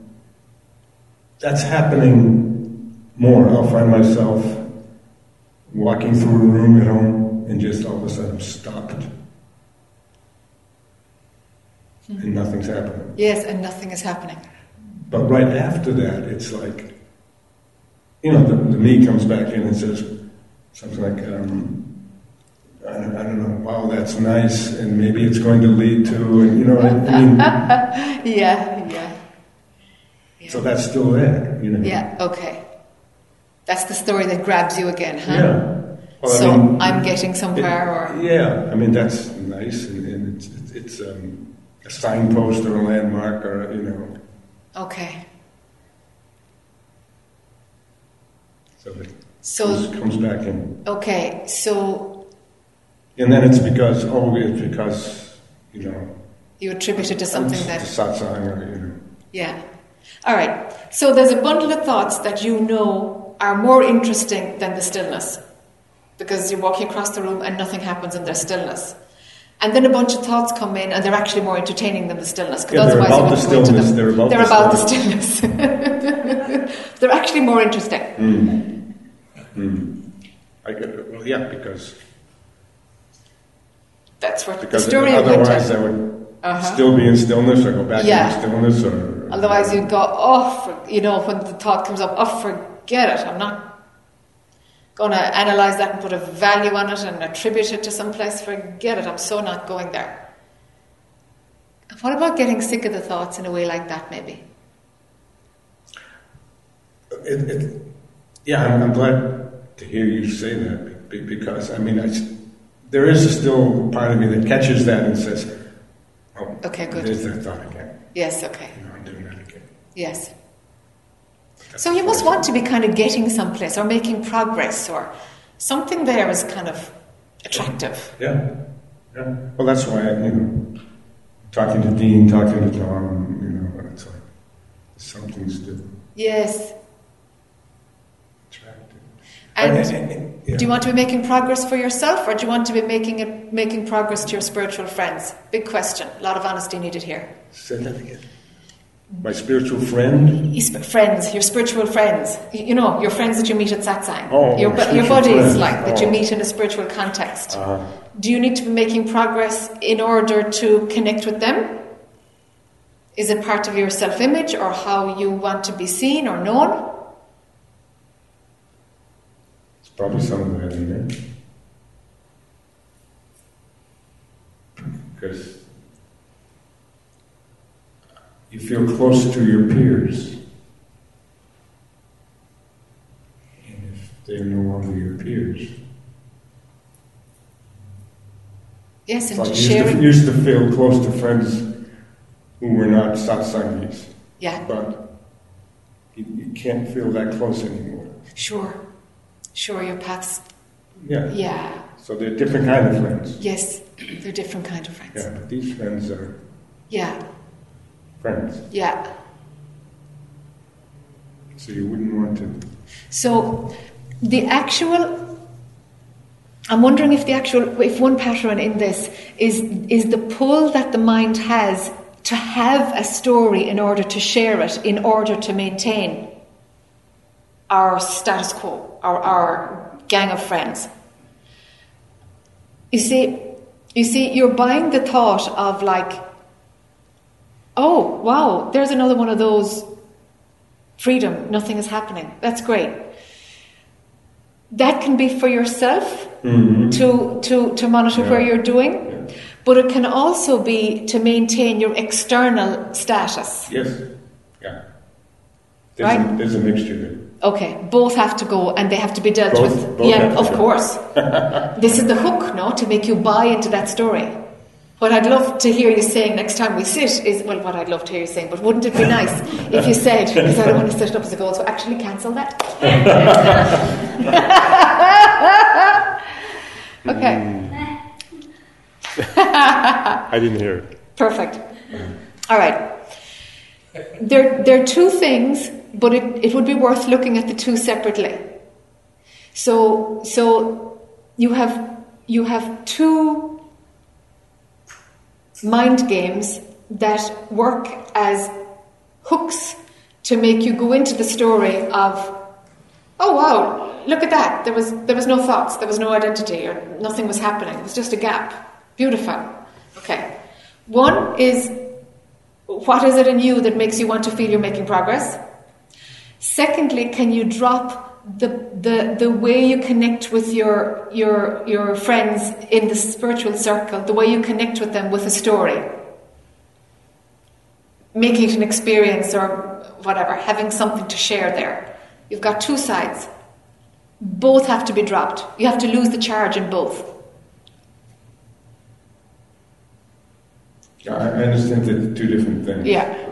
that's happening more. I'll find myself walking through a room at home and just all of a sudden stopped. And nothing's happening. Yes, and nothing is happening. But right after that, it's like, you know, the, the me comes back in and says something like, um, I, don't, I don't know, wow, that's nice, and maybe it's going to lead to, and you know, I, I mean, *laughs* Yeah, yeah. so that's still there, you know. Yeah, okay. That's the story that grabs you again, huh? Yeah. Well, I so mean, I'm getting somewhere, or Yeah, I mean that's nice, and, and it's it's, it's um, a signpost or a landmark or, you know, Okay. so it So, comes back in. okay, so And then it's because, oh, it's because, you know, you attribute it to something that. the satsang or, you know. Yeah. All right. So there's a bundle of thoughts that you know are more interesting than the stillness because you're walking across the room and nothing happens in their stillness. And then a bunch of thoughts come in and they're actually more entertaining than the stillness because Yeah, they're otherwise about you the wouldn't go into stillness, them. they're about They're the about the stillness. *laughs* they're actually more interesting. Mm. Mm. I get, well, yeah, because, That's what the because story of otherwise. I would Uh-huh. still be in stillness or go back Yeah. into stillness or. Otherwise, you'd go, oh, for, you know, when the thought comes up, oh, forget it. I'm not going to analyze that and put a value on it and attribute it to someplace. Forget it. I'm so not going there. What about getting sick of the thoughts in a way like that, maybe? It, it, yeah, I'm, I'm glad to hear you say that because I mean, I there is still a part of me that catches that and says, "Oh, Okay, good. There's that thought again. Yes, okay. You know, I'm doing that again." Yes. So you must want to be kind of getting someplace or making progress or something there is kind of attractive. Yeah, yeah. Well, that's why I, you know, talking to Dean, talking to Tom, you know, it's like something's different. Yes. And *laughs* yeah. Do you want to be making progress for yourself, or do you want to be making it, making progress to your spiritual friends? Big question. A lot of honesty needed here. Say that again. My spiritual friend. Friends, your spiritual friends. You know, your friends that you meet at satsang. Oh, your, your buddies, friends. like that you Oh. meet in a spiritual context. Uh, Do you need to be making progress in order to connect with them? Is it part of your self-image, or how you want to be seen or known? Probably some of that in there. Because you feel close to your peers. And if they're no longer your peers, Yes, and like you used to, sharing. used to feel close to friends who were not satsangis, Yeah, but you, you can't feel that close anymore. sure, sure. Your paths. Yeah. Yeah. So they're different kind of friends. Yes, *clears throat* they're different kind of friends. Yeah, but these friends are Yeah, friends. yeah. So you wouldn't want to. So the actual I'm wondering if the actual if one pattern in this is is the pull that the mind has to have a story in order to share it, in order to maintain our status quo, our, our gang of friends. You see, you see, you're buying the thought of like, oh wow, there's another one of those freedom, nothing is happening. That's great. That can be for yourself mm-hmm. to, to, to monitor Yeah. where you're doing, Yeah. but it can also be to maintain your external status. Yes. Yeah. There's, a, Right. there's a mixture there. Okay, both have to go and they have to be dealt Both- with. both yeah, of go. course. *laughs* this is the hook, no, to make you buy into that story. What I'd love to hear you saying next time we sit is, well, what I'd love to hear you saying, but wouldn't it be nice if you said, because I don't want to set it up as a goal, so actually cancel that. *laughs* okay. Hmm. *laughs* I didn't hear it. Perfect. All right. There, there are two things, but it, it would be worth looking at the two separately. So, so you have you have two mind games that work as hooks to make you go into the story of, oh wow, look at that. There was there was no thoughts, there was no identity, or nothing was happening. It was just a gap. Beautiful. Okay. One is what is it in you that makes you want to feel you're making progress? Secondly, can you drop the, the, the way you connect with your, your, your friends in the spiritual circle, the way you connect with them with a story? Making it an experience or whatever, having something to share there. You've got two sides. Both have to be dropped. You have to lose the charge in both. I understand that two different things. Yeah.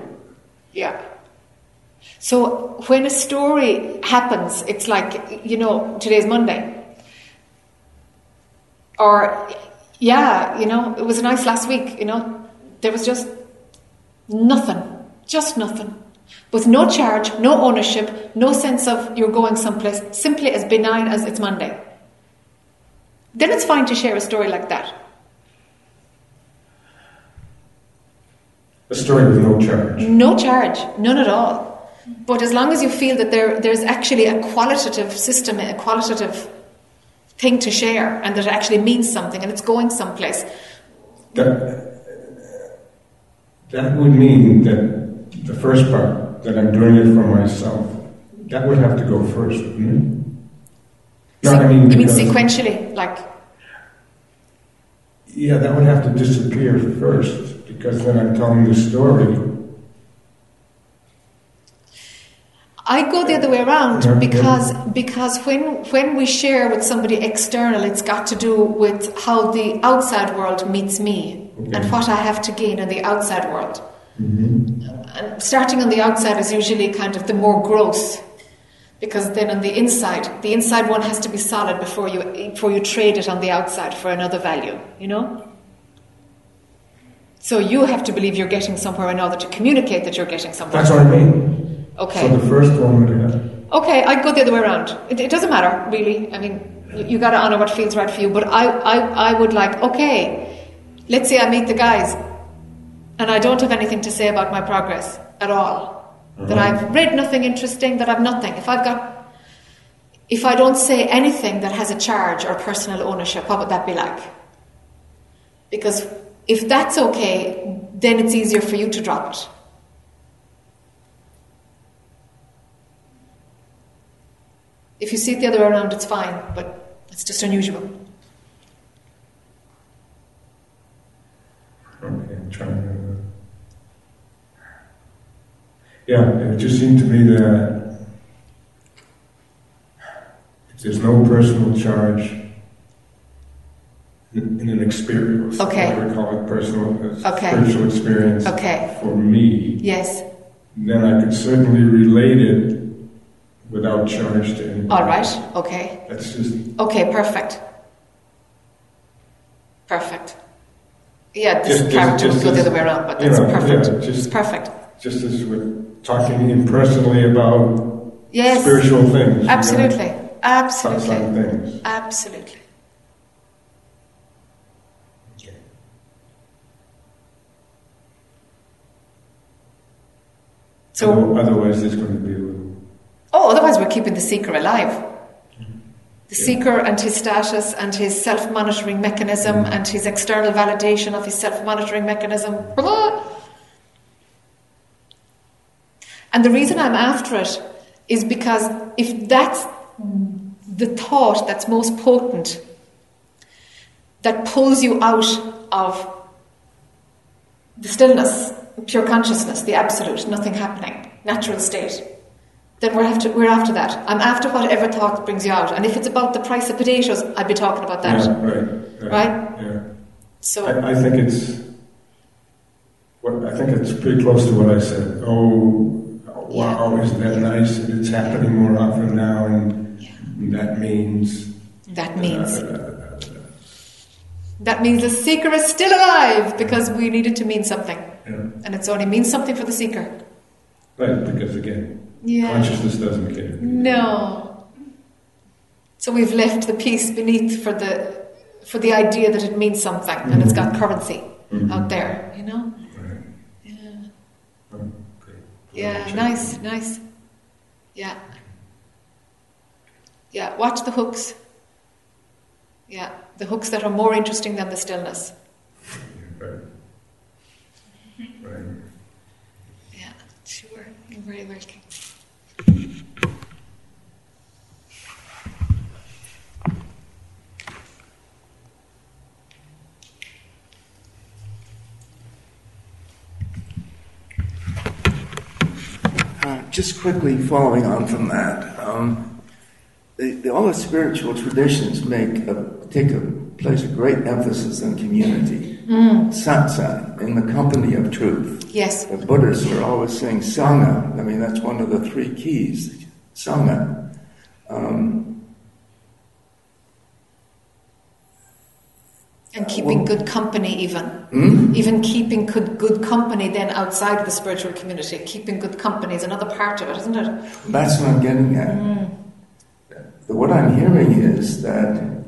Yeah. So when a story happens, it's like, you know, today's Monday. Or, yeah, you know, it was nice last week, you know, there was just nothing, just nothing. With no charge, no ownership, no sense of you're going someplace, simply as benign as it's Monday. Then it's fine to share a story like that. A story with no charge. No charge, none at all. But as long as you feel that there, there's actually a qualitative system, a qualitative thing to share, and that it actually means something and it's going someplace, That, that would mean that the first part, that I'm doing it for myself, that would have to go first, wouldn't it? No, I mean, you mean sequentially, like, Yeah, that would have to disappear first, because then I'm telling the story. I go the other way around Yeah, because because when when we share with somebody external, it's got to do with how the outside world meets me and what I have to gain in the outside world. Mhm. And starting on the outside is usually kind of the more gross, because then on the inside, the inside one has to be solid before you before you trade it on the outside for another value. You know. So you have to believe you're getting somewhere or another to communicate that you're getting somewhere. That's what I mean. Okay. So the first one would. Okay, I'd go the other way around. It, it doesn't matter, really. I mean, you, you got to honor what feels right for you. But I, I, I would like, okay, let's say I meet the guys and I don't have anything to say about my progress at all. That I've read nothing interesting, that I've nothing. If I've got, if I don't say anything that has a charge or personal ownership, what would that be like? Because if that's okay, then it's easier for you to drop it. If you see it the other way around, it's fine, but it's just unusual. Okay, I'm trying to. Yeah, it just seemed to me that if there's no personal charge in in an experience, Okay. I would call it personal, uh, Okay. spiritual experience Okay. for me, Yes. then I could certainly relate it without charge to anybody. All right. Okay. That's just Okay. Perfect. Perfect. Yeah, this Just- just- character would just go the other way around, but you that's know, perfect. yeah, it's just perfect. just as we're talking impersonally about Yes. spiritual things. you know, Absolutely. Absolutely. Some things. Absolutely. Okay. So, Otherwise, there's going to be oh, otherwise we're keeping the seeker alive. The Yeah. seeker and his status and his self monitoring mechanism mm-hmm. and his external validation of his self monitoring mechanism. Blah. And the reason I'm after it is because if that's the thought that's most potent, that pulls you out of the stillness, pure consciousness, the absolute, nothing happening, natural state, then we're after, we're after that. I'm after whatever thought brings you out. And if it's about the price of potatoes, I'd be talking about that. Yeah, right. Right? Yeah. So, I, I think it's. I think it's pretty close to what I said. Oh, wow! Oh, isn't that nice? And it's happening more often now, and that means. that means. Uh, uh, uh, uh, That means the seeker is still alive because we needed to mean something. Yeah. And it's only means something for the seeker. Right, because again, Yeah. consciousness doesn't care. No. So we've left the piece beneath for the for the idea that it means something and it's got currency Mhm. out there, you know? Right. Yeah. Oh, great. Yeah, nice, nice. Yeah. Yeah, watch the hooks. Yeah, the hooks that are more interesting than the stillness. *laughs* Right. Yeah, Uh, just quickly following on from that, um, the, the, all the spiritual traditions make a, take a place a great emphasis on community. Satsang, in the company of truth. Yes. The Buddhists are always saying Sangha. I mean, that's one of the three keys. Sangha. Um, And keeping Well- good company, even. hmm? Even keeping good, good company then outside of the spiritual community. Keeping good company is another part of it, isn't it? That's what I'm getting at. What I'm hearing is that at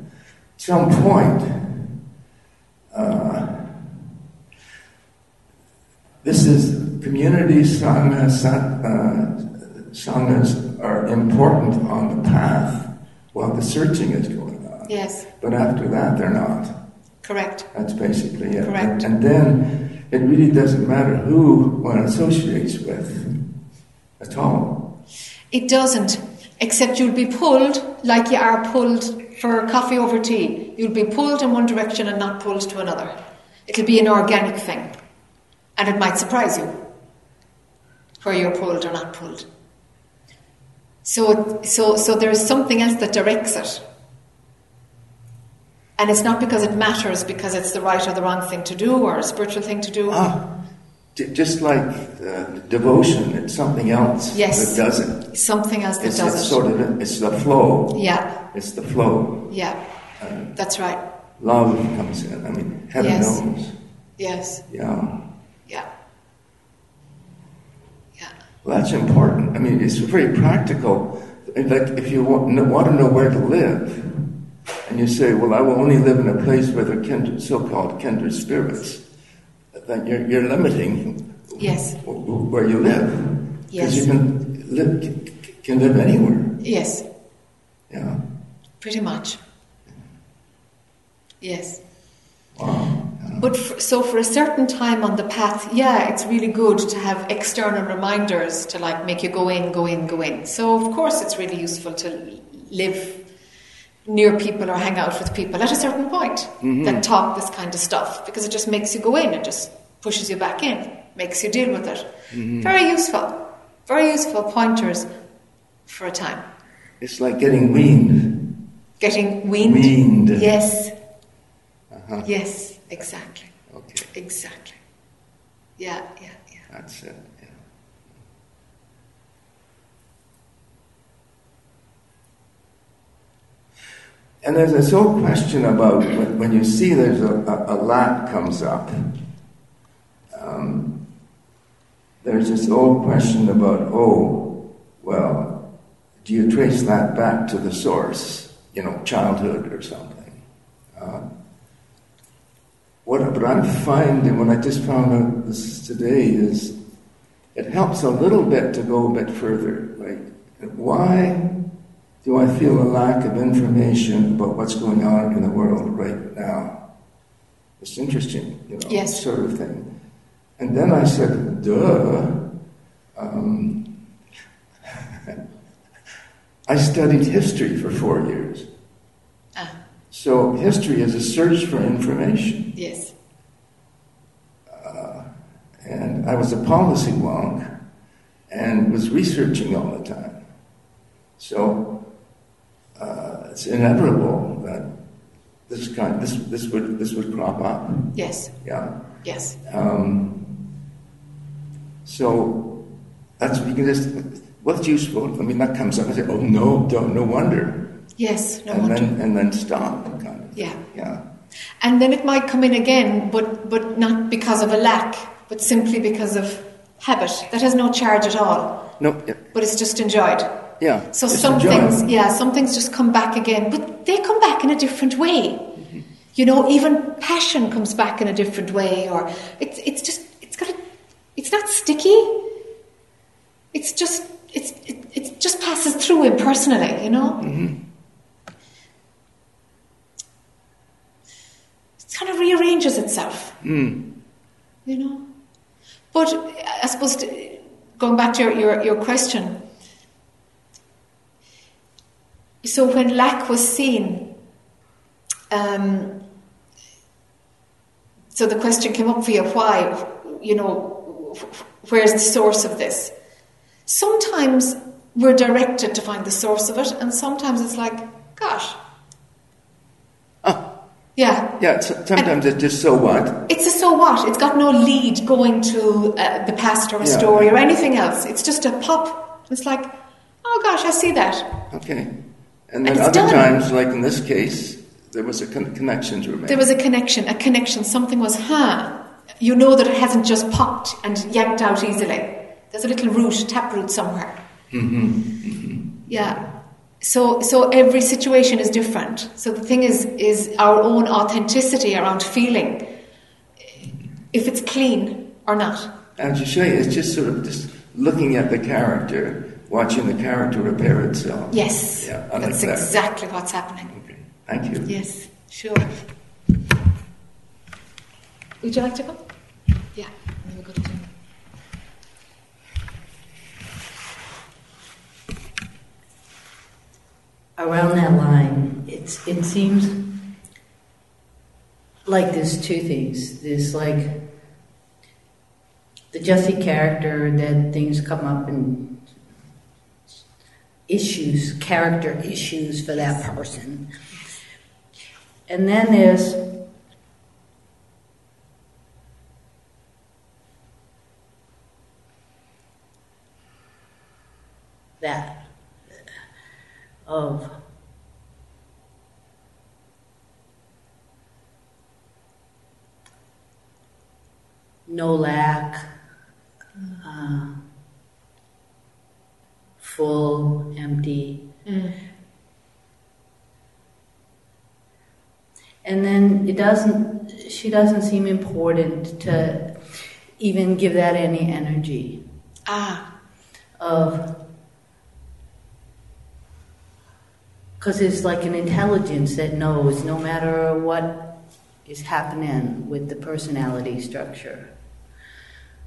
some point, uh, this is community sangha, uh, sanghas are important on the path while the searching is going on. Yes, But after that, they're not. correct. That's basically it. Correct. And then it really doesn't matter who one associates with at all. It doesn't, except you'll be pulled like you are pulled for coffee over tea. You'll be pulled in one direction and not pulled to another. It'll be an organic thing. And it might surprise you where you're pulled or not pulled. So, so, so there is something else that directs it. And it's not because it matters, because it's the right or the wrong thing to do or a spiritual thing to do. Ah, just like uh, devotion, it's something else Yes. that does it. Something else that It's, does it's it. sort of it's the flow. yeah, It's the flow. yeah, that's right. Love comes in. I mean, heaven Yes. knows. Yes, Yeah. yeah, yeah. Well, that's important. I mean, it's very practical. Like, if you want, want to know where to live, and you say, "Well, I will only live in a place where there are kindred, so-called kindred spirits," then you're, you're limiting Yes, wh- wh- where you live because Yes. you can live can live anywhere. yes, Yeah. pretty much. Yes. Wow. But for, so for a certain time on the path, yeah, it's really good to have external reminders to like make you go in, go in, go in. So of course it's really useful to live near people or hang out with people at a certain point that talk this kind of stuff because it just makes you go in, it just pushes you back in, makes you deal with it. Very useful, very useful pointers for a time. It's like getting weaned. Getting weaned. Weaned. Yes. Uh-huh. Yes, exactly. Okay, Exactly. Yeah, yeah, yeah. that's it. Yeah. And there's this whole question about when, you see there's a, a, a lack comes up. Um, there's this old question about, oh, well, do you trace that back to the source? You know, childhood or something. Uh, what, what I'm finding, what I just found out this today is it helps a little bit to go a bit further. Like, why do I feel a lack of information about what's going on in the world right now? It's interesting, you know, Yes. sort of thing. And then I said, duh. Um, *laughs* I studied history for four years. Ah, So history is a search for information. yes. And I was a policy wonk and was researching all the time. So uh, it's inevitable that this kind this this would this would crop up. Yes. Yeah. Yes. Um, so that's you can just what's useful. I mean that comes up. I say, oh no, don't no wonder, Yes. No and wonder. then and then stop. Kind of. Yeah. Yeah. And then it might come in again, but but not because of a lack, but simply because of habit. That has no charge at all, No. Yeah. but it's just enjoyed. Yeah. So some things, yeah, some things just come back again, but they come back in a different way. You know, even passion comes back in a different way, or it's it's just it's got a, it's not sticky. It's just it's it, it just passes through impersonally, you know. It kind of rearranges itself, you know. But I suppose to, going back to your, your, your question, so when lack was seen, um, so the question came up for you why, you know, where's the source of this? Sometimes we're directed to find the source of it, and sometimes it's like, gosh, Yeah. Yeah, so, sometimes it's just so what? It's a so what? It's got no lead going to uh, the past or a Yeah. story or anything else. It's just a pop. It's like, oh gosh, I see that. Okay. And then other done. times, like in this case, there was a con- connection to remain. There was a connection, a connection. Something was, huh? You know that it hasn't just popped and yanked out easily. There's a little root, taproot somewhere. Mm-hmm. Yeah. So, so every situation is different. So the thing is, is our own authenticity around feeling, if it's clean or not. As you say, it's just sort of just looking at the character, watching the character repair itself. Yes. Yeah, I like that's that. exactly what's happening. Okay. Thank you. Yes, sure. Would you like to go? Yeah. then we'll go to Jim. around that line, it's it seems like there's two things. There's like the Jesse character that things come up and issues, character issues for that person. And then there's that of no lack, uh, full, empty. And then it doesn't, she doesn't seem important to even give that any energy Ah, of because it's like an intelligence that knows no matter what is happening with the personality structure.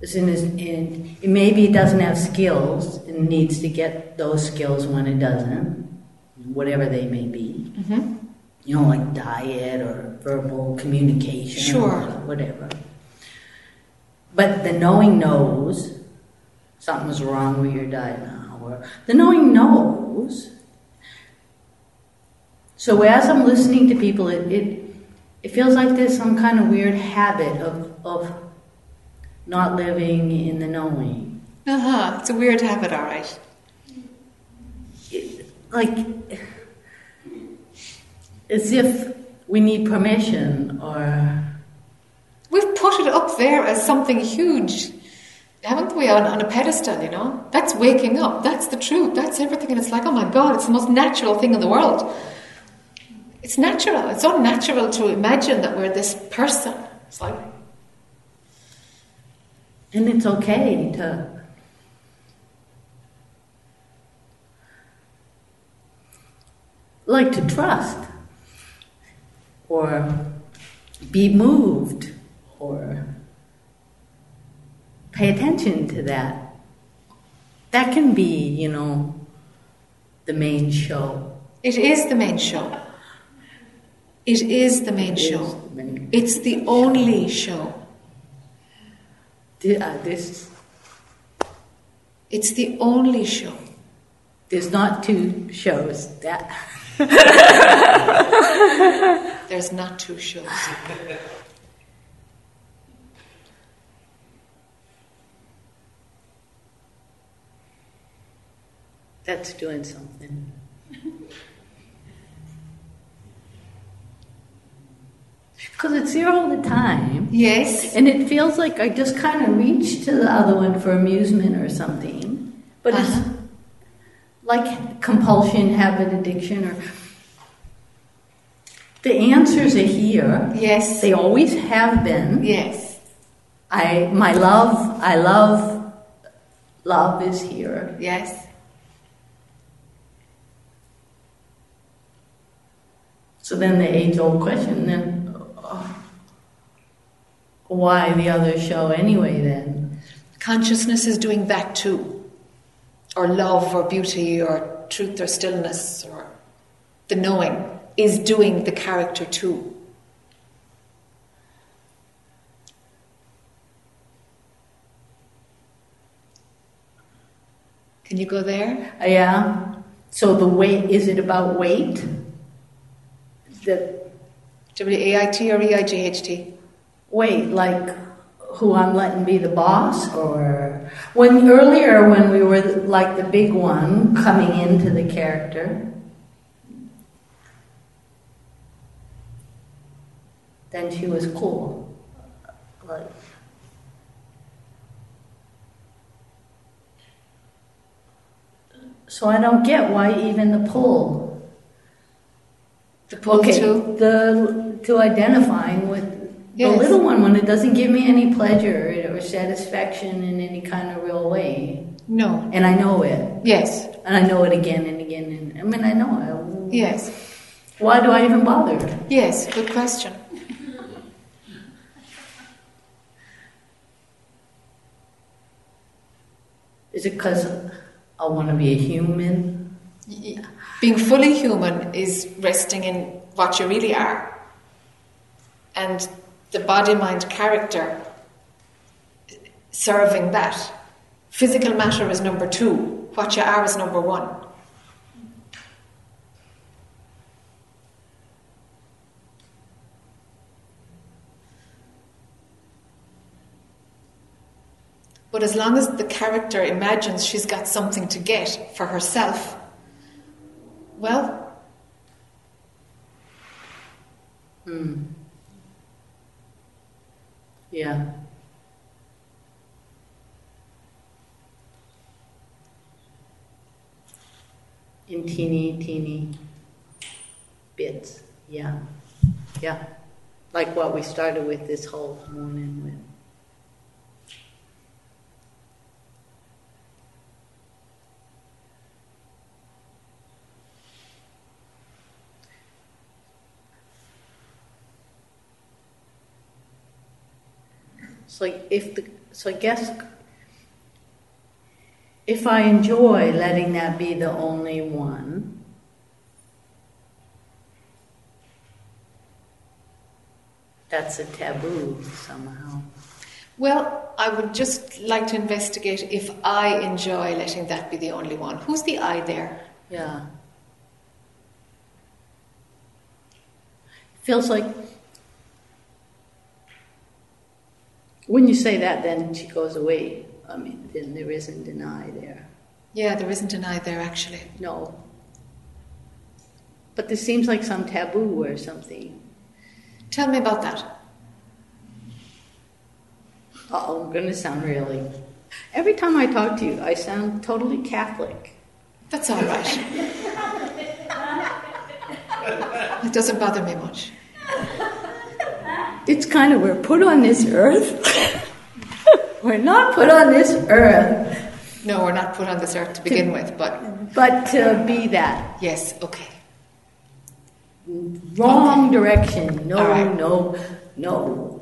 It's in, this- in, maybe it doesn't have skills and needs to get those skills when it doesn't, whatever they may be. You know, like diet or verbal communication, Sure. or whatever. But the knowing knows something's wrong with your diet now, or the knowing knows. So as I'm listening to people, it, it, it feels like there's some kind of weird habit of, of not living in the knowing. uh huh. It's a weird habit, all right. It, like, as if we need permission or. We've put it up there as something huge, haven't we, on, on a pedestal, you know? That's waking up. That's the truth. That's everything. And it's like, oh my God, it's the most natural thing in the world. It's natural. It's unnatural to imagine that we're this person. It's like, And it's okay to. Like to trust, or be moved, or pay attention to that. That can be, you know, the main show. it is the main show. It is the main It show. the main- It's the only show. Thi- uh, This, It's the only show. there's not two shows. That *laughs* There's not two shows. that's doing something. Because it's here all the time. Yes. And it feels like I just kind of reach to the other one for amusement or something. But Uh-huh. it's like compulsion, habit, addiction, or. The answers are here. Yes. They always have been. Yes. I, my love, I love, love is here. Yes. So then the age old question then, uh, why the other show anyway then? Consciousness is doing that too. Or love or beauty or truth or stillness or the knowing is doing the character too. Can you go there? Uh, Yeah. So the weight, is it about weight? That W A I T or E I G H T? Wait, like who I'm letting be the boss, or when earlier when we were like the big one coming into the character, then she was cool. Like, so I don't get why even the pull. The pull Okay, to? the to identifying with Yes. the little one when it doesn't give me any pleasure or satisfaction in any kind of real way, No. and I know it, Yes. and I know it again and again, and I mean I know it. Yes. Why do I even bother? Yes. Good question. Is it because I want to be a human? Being fully human is resting in what you really are. And the body mind character serving that. Physical matter is number two, what you are is number one. But as long as the character imagines she's got something to get for herself, well, hmm. Yeah. In teeny, teeny bits. Yeah. Yeah. Like what we started with this whole morning with. So if the so I guess if I enjoy letting that be the only one, that's a taboo somehow. well, I would just like to investigate if I enjoy letting that be the only one. Who's the I there? Yeah. Feels like when you say that, then she goes away. I mean, then there isn't an I there. Yeah, there isn't an I there actually. No. But this seems like some taboo or something. Tell me about that. Uh oh, I'm going to sound really. Every time I talk to you, I sound totally Catholic. That's all right. *laughs* it doesn't bother me much. It's kind of, we're put on this earth. *laughs* we're not put on this earth, No, we're not put on this earth to begin with, but but to be that. yes, okay. Wrong direction. No, right. no, no.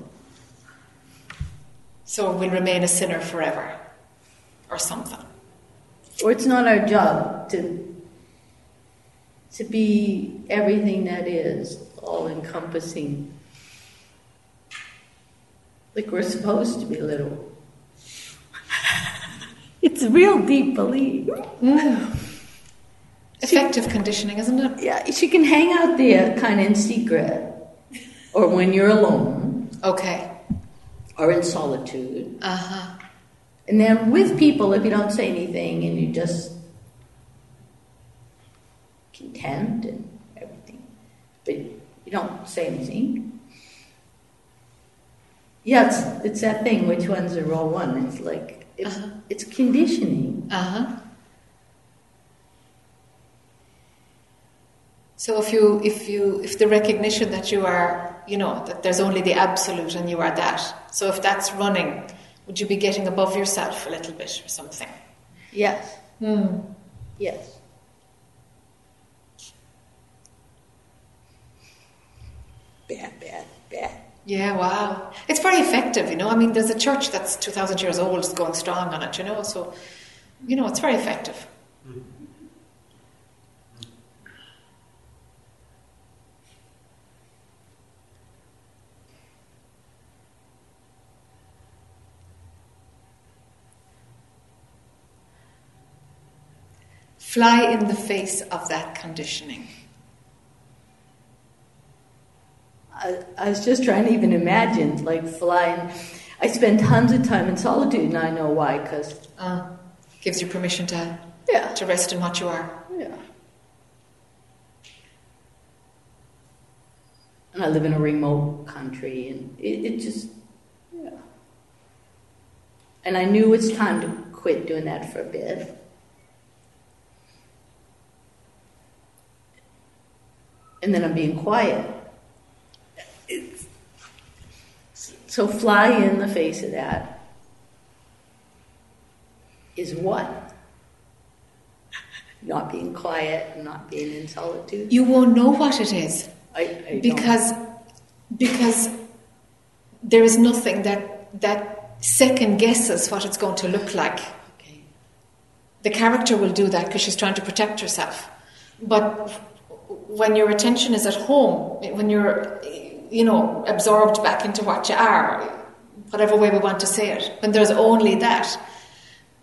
So we'll remain a sinner forever, or something. Or it's not our job to, to be everything that is, all encompassing. Like we're supposed to be little. *laughs* it's a real deep belief. Effective conditioning, isn't it? Yeah, she can hang out there kind of in secret, or when you're alone, Okay. or in solitude. Uh huh. And then with people, if you don't say anything and you just content and everything, but you don't say anything. Yeah, it's, it's that thing. Which one's a raw one? It's like it's, Uh-huh. it's conditioning. Uh huh. So if you if you if the recognition that you are you know that there's only the absolute and you are that. So if that's running, would you be getting above yourself a little bit or something? Yes. Hmm. Yes. Bad, bad, bad. Yeah, wow. It's very effective, you know. I mean, there's a church that's 2,000 years old, is going strong on it, you know. So, you know, it's very effective. Fly in the face of that conditioning. I, I was just trying to even imagine, like flying. I spend tons of time in solitude, and I know why, because Uh, gives you permission to yeah, to rest in what you are. yeah. And I live in a remote country, and it, it just, yeah. And I knew it's time to quit doing that for a bit. And then I'm being quiet. It's, so fly in the face of that is what? Not being quiet not being in solitude. You won't know what it is. I, I don't- because because there is nothing that that second guesses what it's going to look like. Okay. The character will do that because she's trying to protect herself. But when your attention is at home, when you're you know absorbed back into what you are, whatever way we want to say it, when there's only that,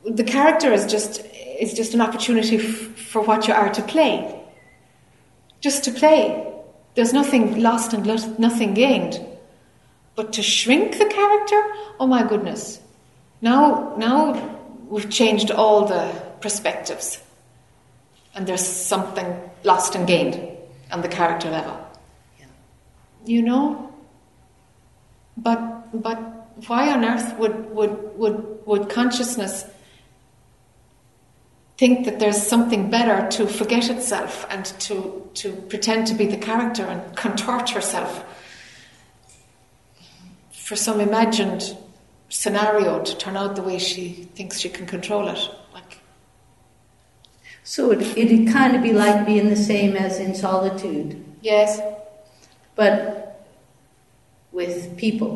the character is just is just an opportunity f- for what you are to play. Just to play. There's nothing lost and lo- nothing gained. But to shrink the character, oh my goodness. Now, now we've changed all the perspectives. And there's something lost and gained on the character level. You know? But, but why on earth would, would, would, would consciousness think that there's something better to forget itself and to, to pretend to be the character and contort herself for some imagined scenario to turn out the way she thinks she can control it. Like, So it, it'd kind of be like being the same as in solitude, yes, but with people.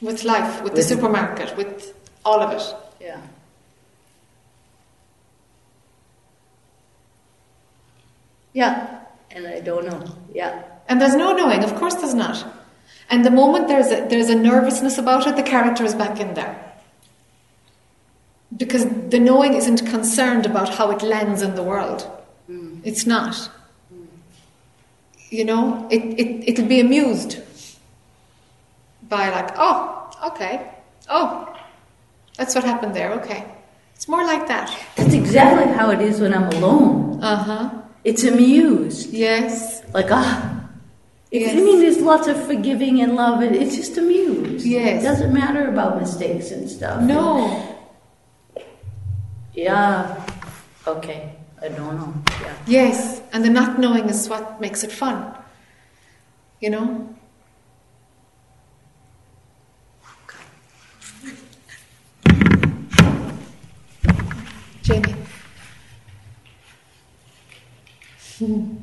with life, with the With- supermarket, with all of it. Yeah. Yeah, and I don't know. Yeah. And there's no knowing, of course there's not. And the moment there's a, there's a nervousness about it, the character is back in there. Because the knowing isn't concerned about how it lands in the world. Mm. It's not. You know, it, it, it'll be amused by, like, oh, okay, oh, that's what happened there, okay. It's more like that. That's exactly how it is when I'm alone. Uh huh. It's amused. Yes, Like, ah. I Yes. mean, there's lots of forgiving and love. and It's just amused. Yes. It doesn't matter about mistakes and stuff. no, Yeah. Okay. I don't know. Yeah. yes. And the not knowing is what makes it fun. You know? Jamie. *laughs*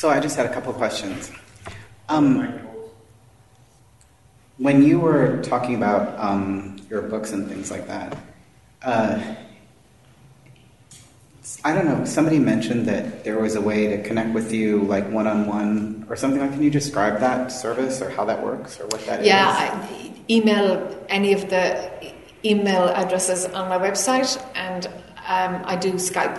So I just had a couple questions. Um, when you were talking about um, your books and things like that, uh, I don't know. Somebody mentioned that there was a way to connect with you, like one on one, or something like. Can you describe that service or how that works or what that is? Yeah, I, email any of the email addresses on my website, and um, I do Skype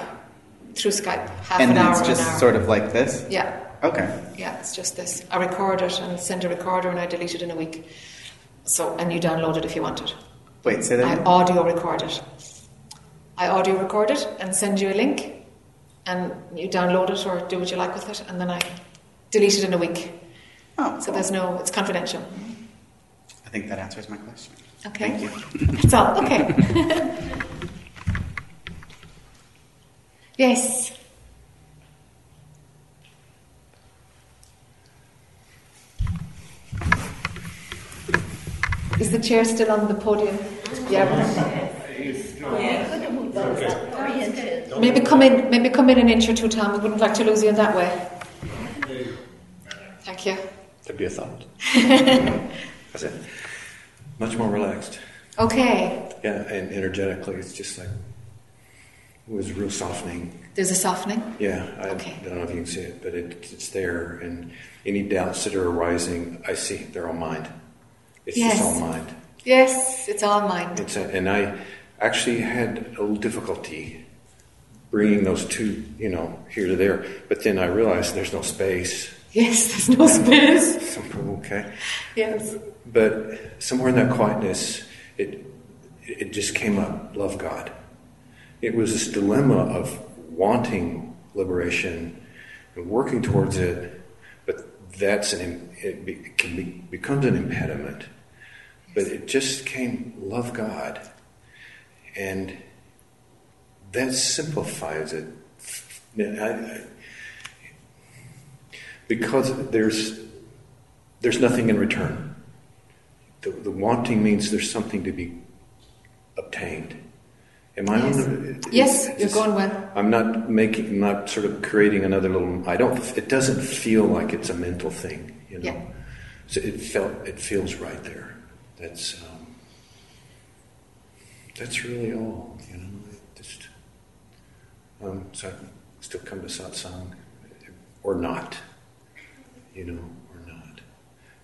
through Skype, half and an hour. it's an just sort of like this. Yeah, Okay. yeah, it's just this. I record it and send a recorder, and I delete it in a week. So, and you download it if you want it. Wait, say that. I audio record it. I audio record it and send you a link, and you download it or do what you like with it, and then I delete it in a week. Oh, So cool. there's no, it's confidential. I think that answers my question. Okay. Thank you. *laughs* That's all. Okay. *laughs* yes. Is the chair still on the podium? Yeah. Maybe come in. Maybe come in an inch or two, Tom. We wouldn't like to lose you in that way. Thank you. That'd be a thought. *laughs* That's it. Much more relaxed. Okay. Yeah, and energetically, it's just like it was real softening. There's a softening. Yeah, I Okay. don't know if you can see it, but it, it's there. And any doubts that are arising, I see they're all mind. It's Yes. just all mind. Yes, it's all mine. It's a, and I, actually had a little difficulty bringing those two, you know, here to there. But then I realized there's no space. Yes, there's no space. okay. Yes. But somewhere in that quietness, it it just came up. Love God. It was this dilemma of wanting liberation and working towards it, that's an it, can be, becomes an impediment. But it just came love God, and that simplifies it. I, I, because there's there's nothing in return. The, the, wanting means there's something to be obtained. Am I yes. on the, Yes, you're going well. I'm not making, not sort of creating another little. I don't. It doesn't feel like it's a mental thing, you know. Yeah. So it felt. It feels right there. That's. Um, that's really all, you know. Just. Um, so I still come to satsang, or not, you know.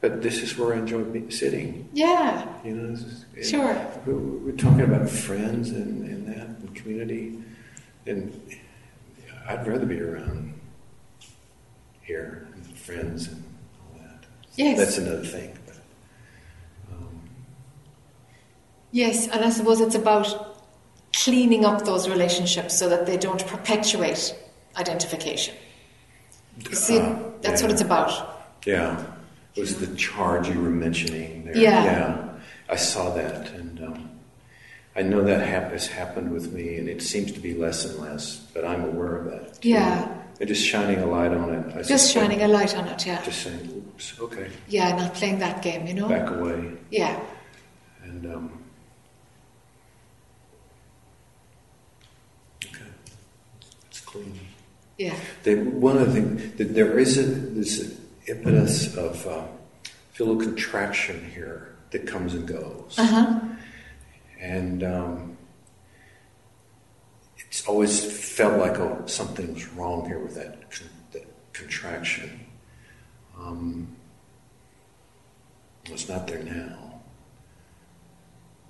But this is where I enjoy sitting. Yeah. You know, is, sure. We're, talking about friends and, and that and community, and I'd rather be around here and friends and all that. Yes. That's another thing. But, um, yes, and I suppose it's about cleaning up those relationships so that they don't perpetuate identification. You see, uh, that's yeah. what it's about. Yeah. It was the charge you were mentioning there. Yeah. Yeah. I saw that, and um, I know that hap- has happened with me, and it seems to be less and less, but I'm aware of that. Yeah. And just shining a light on it. I just shining a light on it, yeah. Just saying, oops, okay. Yeah, not playing that game, you know? Back away. Yeah. And, um, okay. It's clean. Yeah. They, one of the things, that there is a, this impetus of uh, contraction here that comes and goes. Uh-huh. And um, it's always felt like oh, something was wrong here with that, con- that contraction. Um, it's not there now.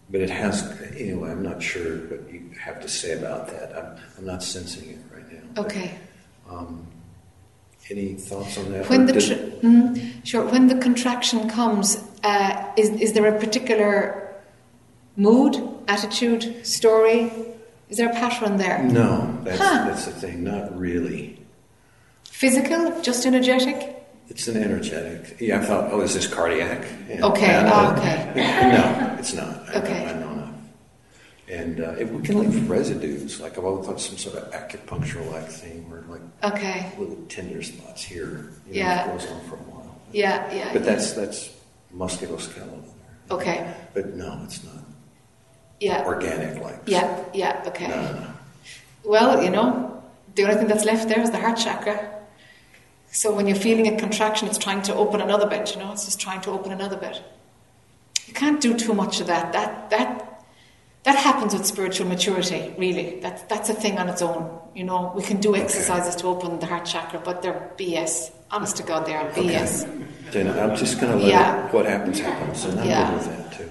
But it has, anyway, I'm not sure what you have to say about that. I'm, I'm not sensing it right now. Okay. But, um, any thoughts on that? When the tr- mm, sure, when the contraction comes, uh, is is there a particular mood, attitude, story? Is there a pattern there? No, that's Huh. that's the thing. Not really. Physical, just energetic. It's an energetic. Yeah, I thought, oh, is this cardiac? Yeah. Okay, no, *laughs* okay. No, it's not. I, Okay. I know enough. And uh, it, we can leave residues. Like I've always thought some sort of acupuncture-like thing, where like Okay. little tender spots here. You Yeah. know, it goes on for a while. Yeah, yeah. But yeah. that's that's musculoskeletal. Okay. But no, it's not Yeah. organic like. Yeah, yeah. Okay. No, no, no. Well, you know, the only thing that's left there is the heart chakra. So when you're feeling a contraction, it's trying to open another bit. You know, it's just trying to open another bit. You can't do too much of that. That that that happens with spiritual maturity. Really, that's that's a thing on its own. You know, we can do exercises to open the heart chakra, but they're BS. Honest to God, they are BS. Okay. Then I'm just going to let Yeah. what happens happens, and I'm Yeah. with that too.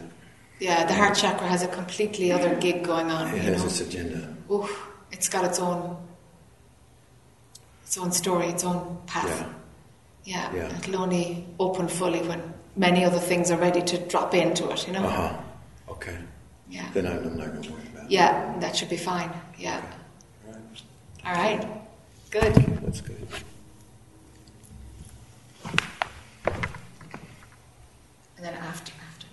Yeah, the heart chakra has a completely other gig going on. It has know? its agenda. Oof, it's got its own its own story, its own path. Yeah. Yeah, Yeah. it'll only open fully when many other things are ready to drop into it, you know? Uh huh. Okay. Yeah. Then I'm, I'm not going to worry about it. Yeah, that should be fine. Yeah. All right. All right. Good. That's good. And then after, after.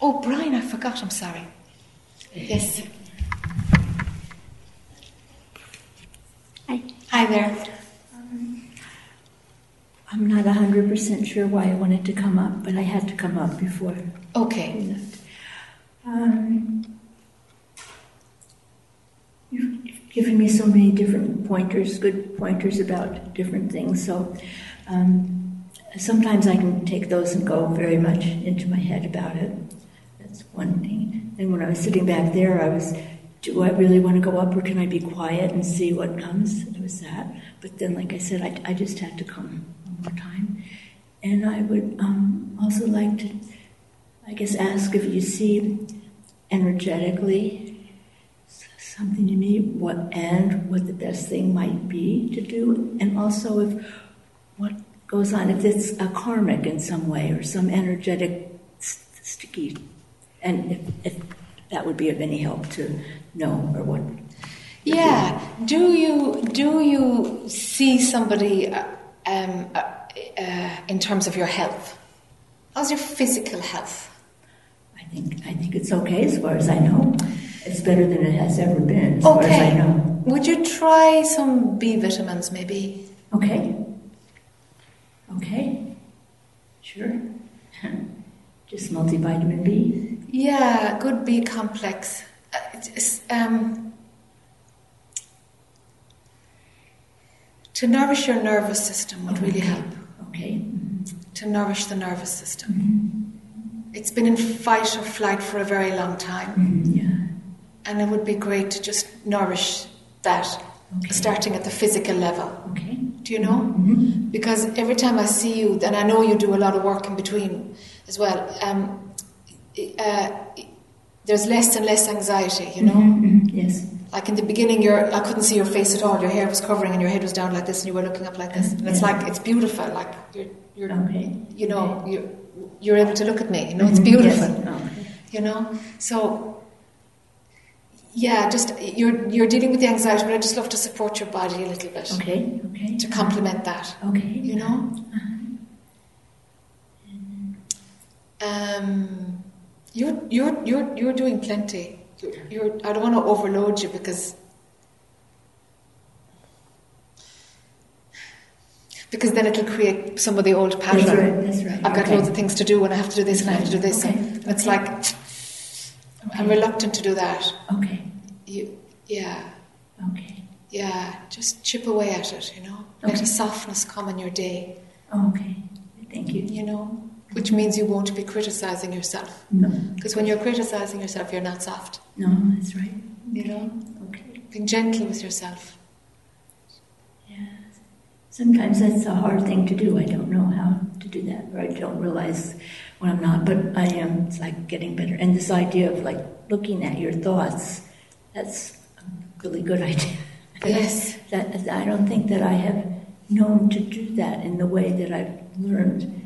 Oh, Brian, I forgot. I'm sorry. Yes. Hi. Hi there. I'm not 100% sure why I wanted to come up, but I had to come up before Okay. Um, you've given me so many different pointers, good pointers about different things, so um, sometimes I can take those and go very much into my head about it. That's one thing. And when I was sitting back there, I was, do I really want to go up or can I be quiet and see what comes? It was that. But then, like I said, I, I just had to come more time. And I would um, also like to, I guess, ask if you see energetically something to me, what and what the best thing might be to do, and also if what goes on, if it's a karmic in some way or some energetic sticky, and if, if that would be of any help to know or what. Yeah. Do you do you see somebody uh, um, uh, uh, in terms of your health? How's your physical health? I think I think it's okay as far as I know. It's better than it has ever been, as far as I Okay. know. Would you try some B vitamins, maybe? Okay. Okay. Sure. *laughs* Just multivitamin B. Yeah, good B complex. Uh, it's, um, to nourish your nervous system would really help. Okay. To nourish the nervous system. It's been in fight or flight for a very long time, Mm, yeah. and it would be great to just nourish that, Okay. starting at the physical level. Okay. Do you know? Because every time I see you, and I know you do a lot of work in between as well, um, uh, there's less and less anxiety, you know? Mhm, Yes. Like in the beginning, your I couldn't see your face at all. Your hair was covering, and your head was down like this, and you were looking up like this. And it's Yeah. like it's beautiful. Like you're, you're Okay. you know, you're, you're able to look at me. You know, it's Mhm, beautiful. yes. Okay. You know, so yeah, just you're you're dealing with the anxiety, but I just love to support your body a little bit Okay. Okay. to complement that. Okay. You know. Um, you're you're you're you're doing plenty. You're, you're I don't want to overload you because because then it'll create some of the old pattern. That's right. That's right. I've got okay. loads of things to do and I have to do this and I have to do this. Okay, And it's okay. like I'm reluctant to do that. Okay. You, yeah, Okay. yeah. Just chip away at it, you know. Let a softness come in your day, Okay. Thank you. you know, which means you won't be criticizing yourself. No. Because when you're criticizing yourself, you're not soft, No, that's right. you know. Okay. Being gentle with yourself. Yeah. Sometimes that's a hard thing to do. I don't know how to do that, or I don't realize when I'm not, but I am. It's like getting better. And this idea of like looking at your thoughts, that's a really good *laughs* idea. Yes. that, I don't think that I have known to do that in the way that I've learned,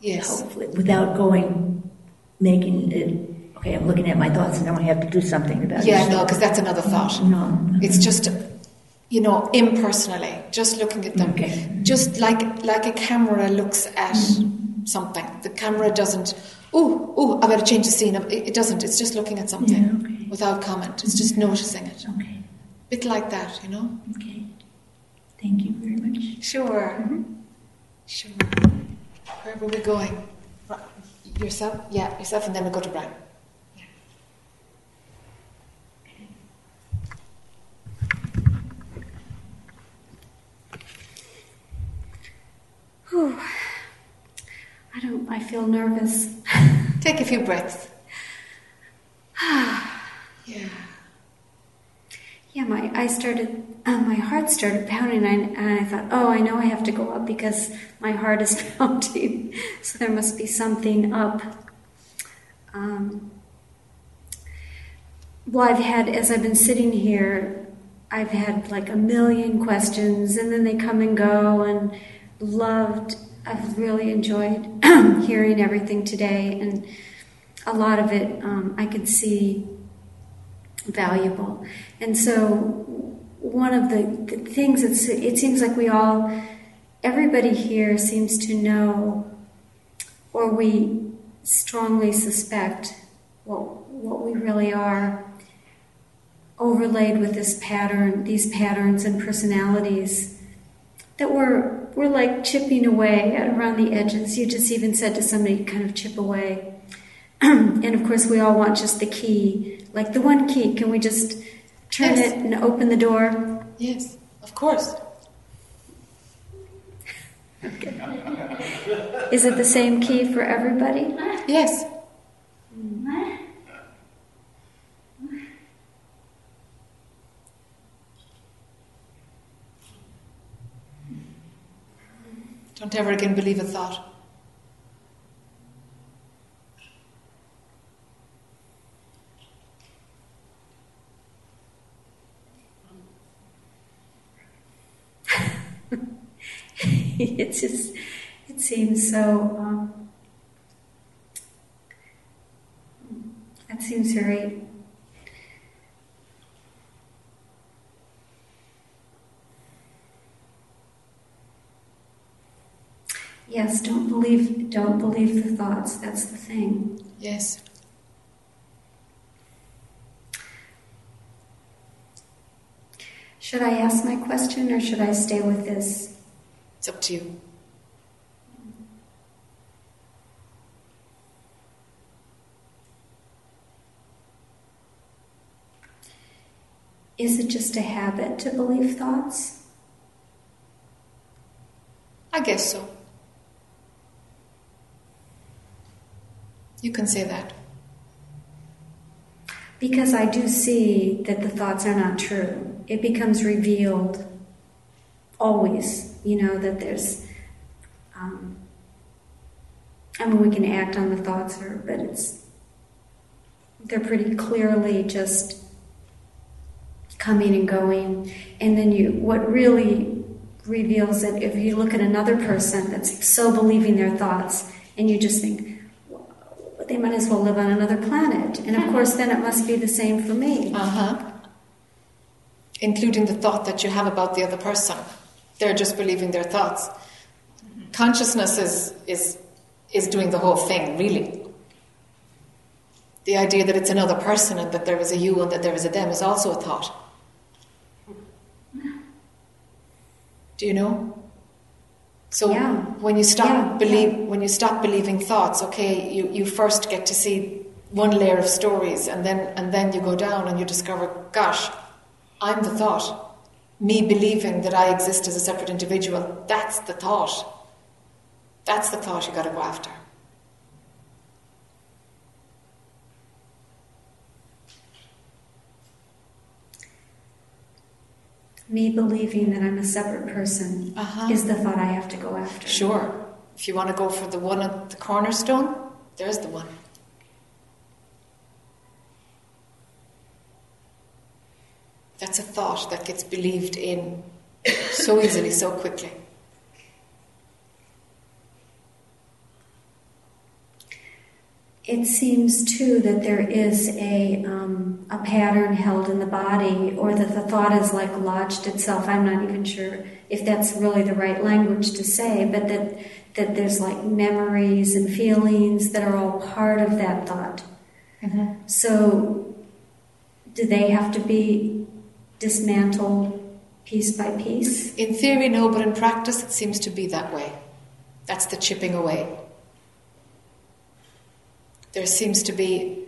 Yes. hopefully, without going, making it, okay, I'm looking at my thoughts and now I have to do something about it. Yeah, no, because that's another thought. No. It's just, you know, impersonally, just looking at them. Okay. Just like like a camera looks at mm. something. The camera doesn't, oh, oh, I better change the scene. It, doesn't. It's just looking at something Yeah, okay. without comment. It's just mm-hmm. noticing it. Okay. bit like that, you know? Okay. Thank you very much. Sure. Mm-hmm. Sure. Where were we going? Yourself? Yeah, yourself, and then we go to Brian. Yeah. Whew. I don't, I feel nervous. Take a few breaths. *sighs* yeah. Yeah, my I started, uh, my heart started pounding, and I, and I thought, oh, I know I have to go up because my heart is *laughs* pounding, so there must be something up. Um, well, I've had, as I've been sitting here, I've had like a million questions, and then they come and go, and loved, I've really enjoyed *clears throat* hearing everything today, and a lot of it um, I could see valuable. And so, one of the, the things it's, it seems like we all, everybody here seems to know, or we strongly suspect what, what we really are, overlaid with this pattern, these patterns and personalities that we're, we're like chipping away at around the edges. You just even said to somebody, kind of chip away. *clears throat* and of course, we all want just the key, like the one key. Can we just turn Yes. it and open the door? Yes, of course. Is it the same key for everybody? Yes. Don't ever again believe a thought. It's just, it seems so, um, that seems very Yes, don't believe don't believe the thoughts. That's the thing. Yes. Should I ask my question or should I stay with this? It's up to you. Is it just a habit to believe thoughts? I guess so. You can say that. Because I do see that the thoughts are not true. It becomes revealed always, you know, that there's. Um, I mean, we can act on the thoughts, or, but it's. They're pretty clearly just coming and going. And then you, what really reveals it, if you look at another person that's so believing their thoughts, and you just think, they might as well live on another planet. And of course, then it must be the same for me. Uh huh. Including the thought that you have about the other person. They're just believing their thoughts. Consciousness is, is, is doing the whole thing, really. The idea that it's another person and that there is a you and that there is a them is also a thought. Do you know? So Yeah. when you stop Yeah, believe yeah. when you stop believing thoughts, okay, you, you first get to see one layer of stories and then and then you go down and you discover, gosh, I'm the thought. Me believing that I exist as a separate individual, that's the thought. That's the thought you gotta go after. Me believing that I'm a separate person Uh-huh. is the thought I have to go after. Sure. If you want to go for the one at the cornerstone, there's the one. That's a thought that gets believed in so easily, so quickly. It seems too that there is a um, a pattern held in the body, or that the thought is like lodged itself. I'm not even sure if that's really the right language to say, but that that there's like memories and feelings that are all part of that thought. So, do they have to be dismantled piece by piece? In theory, no, but in practice, it seems to be that way. That's the chipping away. There seems to be,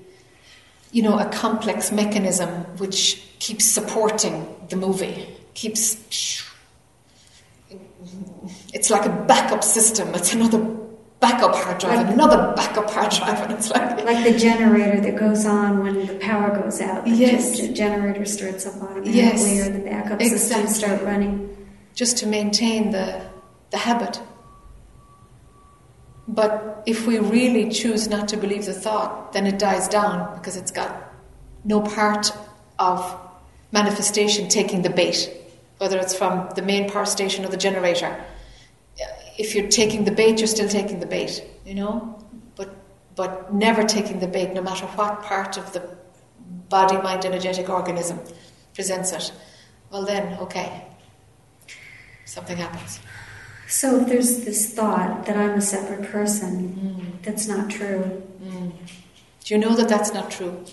you know, a complex mechanism which keeps supporting the movie, keeps. It's like a backup system. It's another backup hard drive, and another backup hard drive, and it's like *laughs* Like the generator that goes on when the power goes out. The Yes. gen- generator starts up automatically, Yes. or the backup Exactly. systems start running. just to maintain the, the habit. But if we really choose not to believe the thought, then it dies down because it's got no part of manifestation taking the bait, whether it's from the main power station or the generator. If you're taking the bait, you're still taking the bait, you know? But, but never taking the bait, no matter what part of the body, mind, energetic organism presents it. Well, then, okay, something happens. So if there's this thought that I'm a separate person, Mm. that's not true. Do you know that that's not true?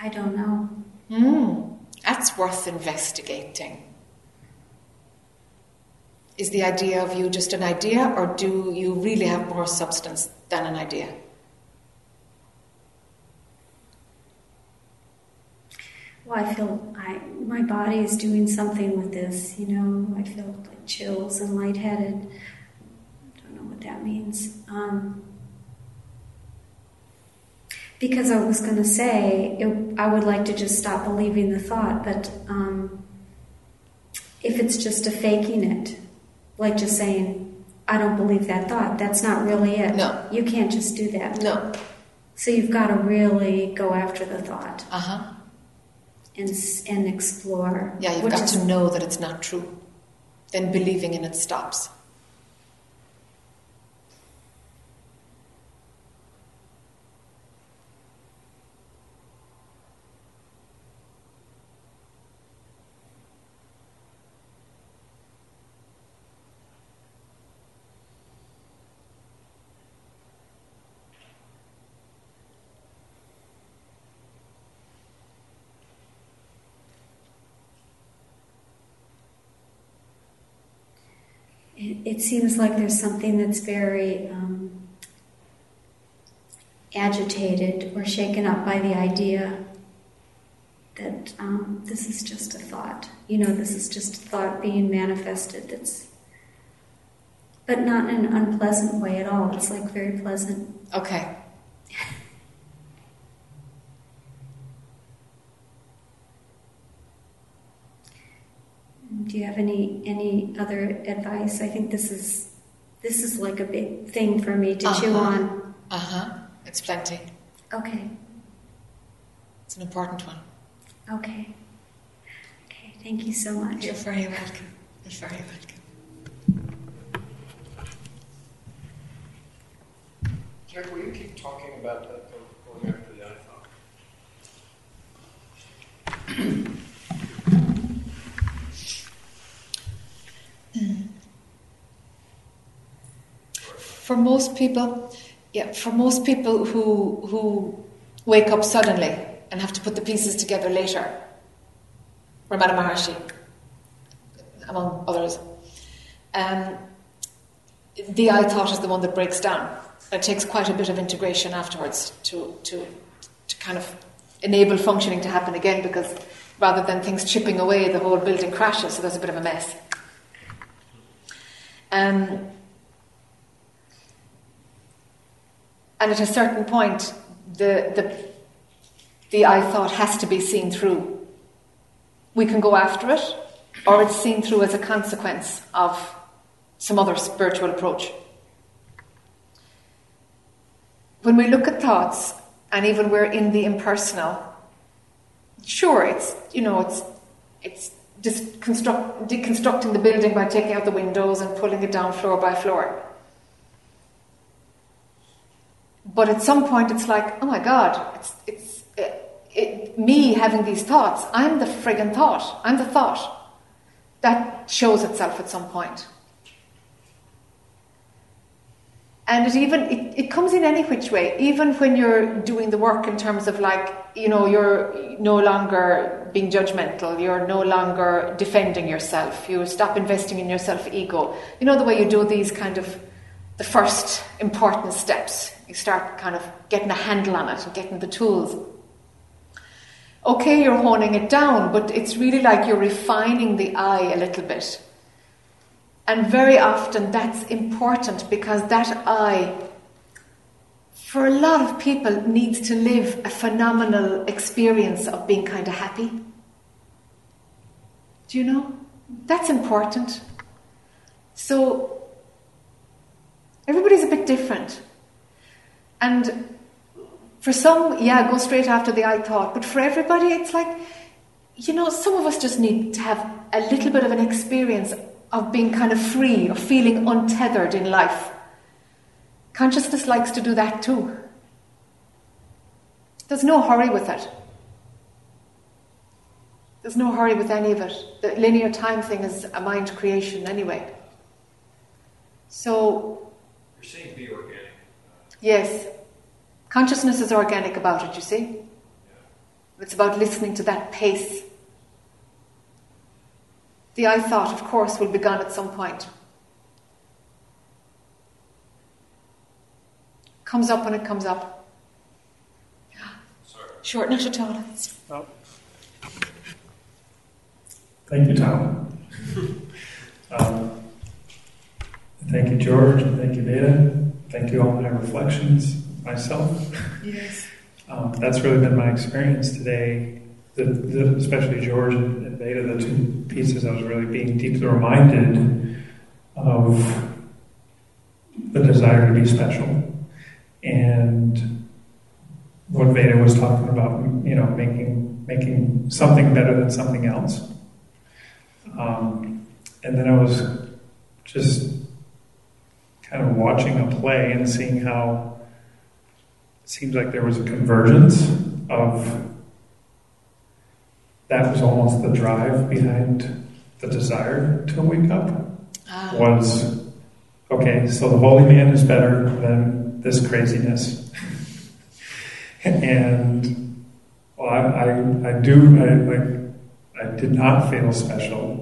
I don't know. Mm. That's worth investigating. Is the idea of you just an idea, or do you really have more substance than an idea? Well, I feel I my body is doing something with this. You know, I feel like chills and lightheaded. I don't know what that means. Um, because I was going to say it, I would like to just stop believing the thought, but um, if it's just a faking it, like just saying I don't believe that thought, that's not really it. No. you can't just do that. No. So you've got to really go after the thought. Uh huh. and and explore. Yeah, you've got is- to know that it's not true. Then believing in it stops. It, seems like there's something that's very um, agitated or shaken up by the idea that um, this is just a thought. You know, this is just a thought being manifested. That's, but not in an unpleasant way at all. It's like very pleasant. Okay. *laughs* Do you have any any other advice? I think this is this is like a big thing for me to chew Uh-huh. on. Uh huh. It's plenty. Okay. It's an important one. Okay. Okay. Thank you so much. You're very welcome. You're very welcome. Jac, will you keep talking about that, though, going after the I thought? For most people, yeah, for most people who who wake up suddenly and have to put the pieces together later, Ramana Maharshi, among others, um, the I thought is the one that breaks down. It takes quite a bit of integration afterwards to to to kind of enable functioning to happen again because rather than things chipping away, the whole building crashes, so there's a bit of a mess. Um, and at a certain point, the, the, the I thought has to be seen through. We can go after it, or it's seen through as a consequence of some other spiritual approach. When we look at thoughts, and even we're in the impersonal, sure, it's you know it's it's just construct, deconstructing the building by taking out the windows and pulling it down floor by floor. But at some point, it's like, oh my God, it's, it's it, it, me having these thoughts. I'm the friggin' thought. I'm the thought. That shows itself at some point. And it even it, it comes in any which way, even when you're doing the work in terms of like, you know, you're no longer being judgmental, you're no longer defending yourself, you stop investing in your self ego. You know the way you do these kind of the first important steps. You start kind of getting a handle on it and getting the tools. Okay, you're honing it down, but it's really like you're refining the I a little bit. And very often that's important because that I, for a lot of people, needs to live a phenomenal experience of being kind of happy. Do you know? That's important. So, everybody's a bit different. And for some, yeah, go straight after the I thought. But for everybody, it's like, you know, some of us just need to have a little bit of an experience of being kind of free, of feeling untethered in life. Consciousness likes to do that too. There's no hurry with it. There's no hurry with any of it. The linear time thing is a mind creation anyway. So, You're saying be organic. yes, consciousness is organic about it, you see? It's about listening to that pace. The I thought, of course, will be gone at some point. Comes up when it comes up. Sorry. Short, not at all. It's- Thank you, Tom. *laughs* um, thank you, George, and thank you, Veda. Thank you, all my reflections, myself. Yes. Um, that's really been my experience today. The, the, especially George and, and Veda, the two pieces, I was really being deeply reminded of the desire to be special and what Veda was talking about, you know, making making something better than something else. Um, and then I was just kind of watching a play and seeing how it seems like there was a convergence of that was almost the drive behind the desire to wake up Ah. was okay so the holy man is better than this craziness and well, I, I, I do I, like I did not feel special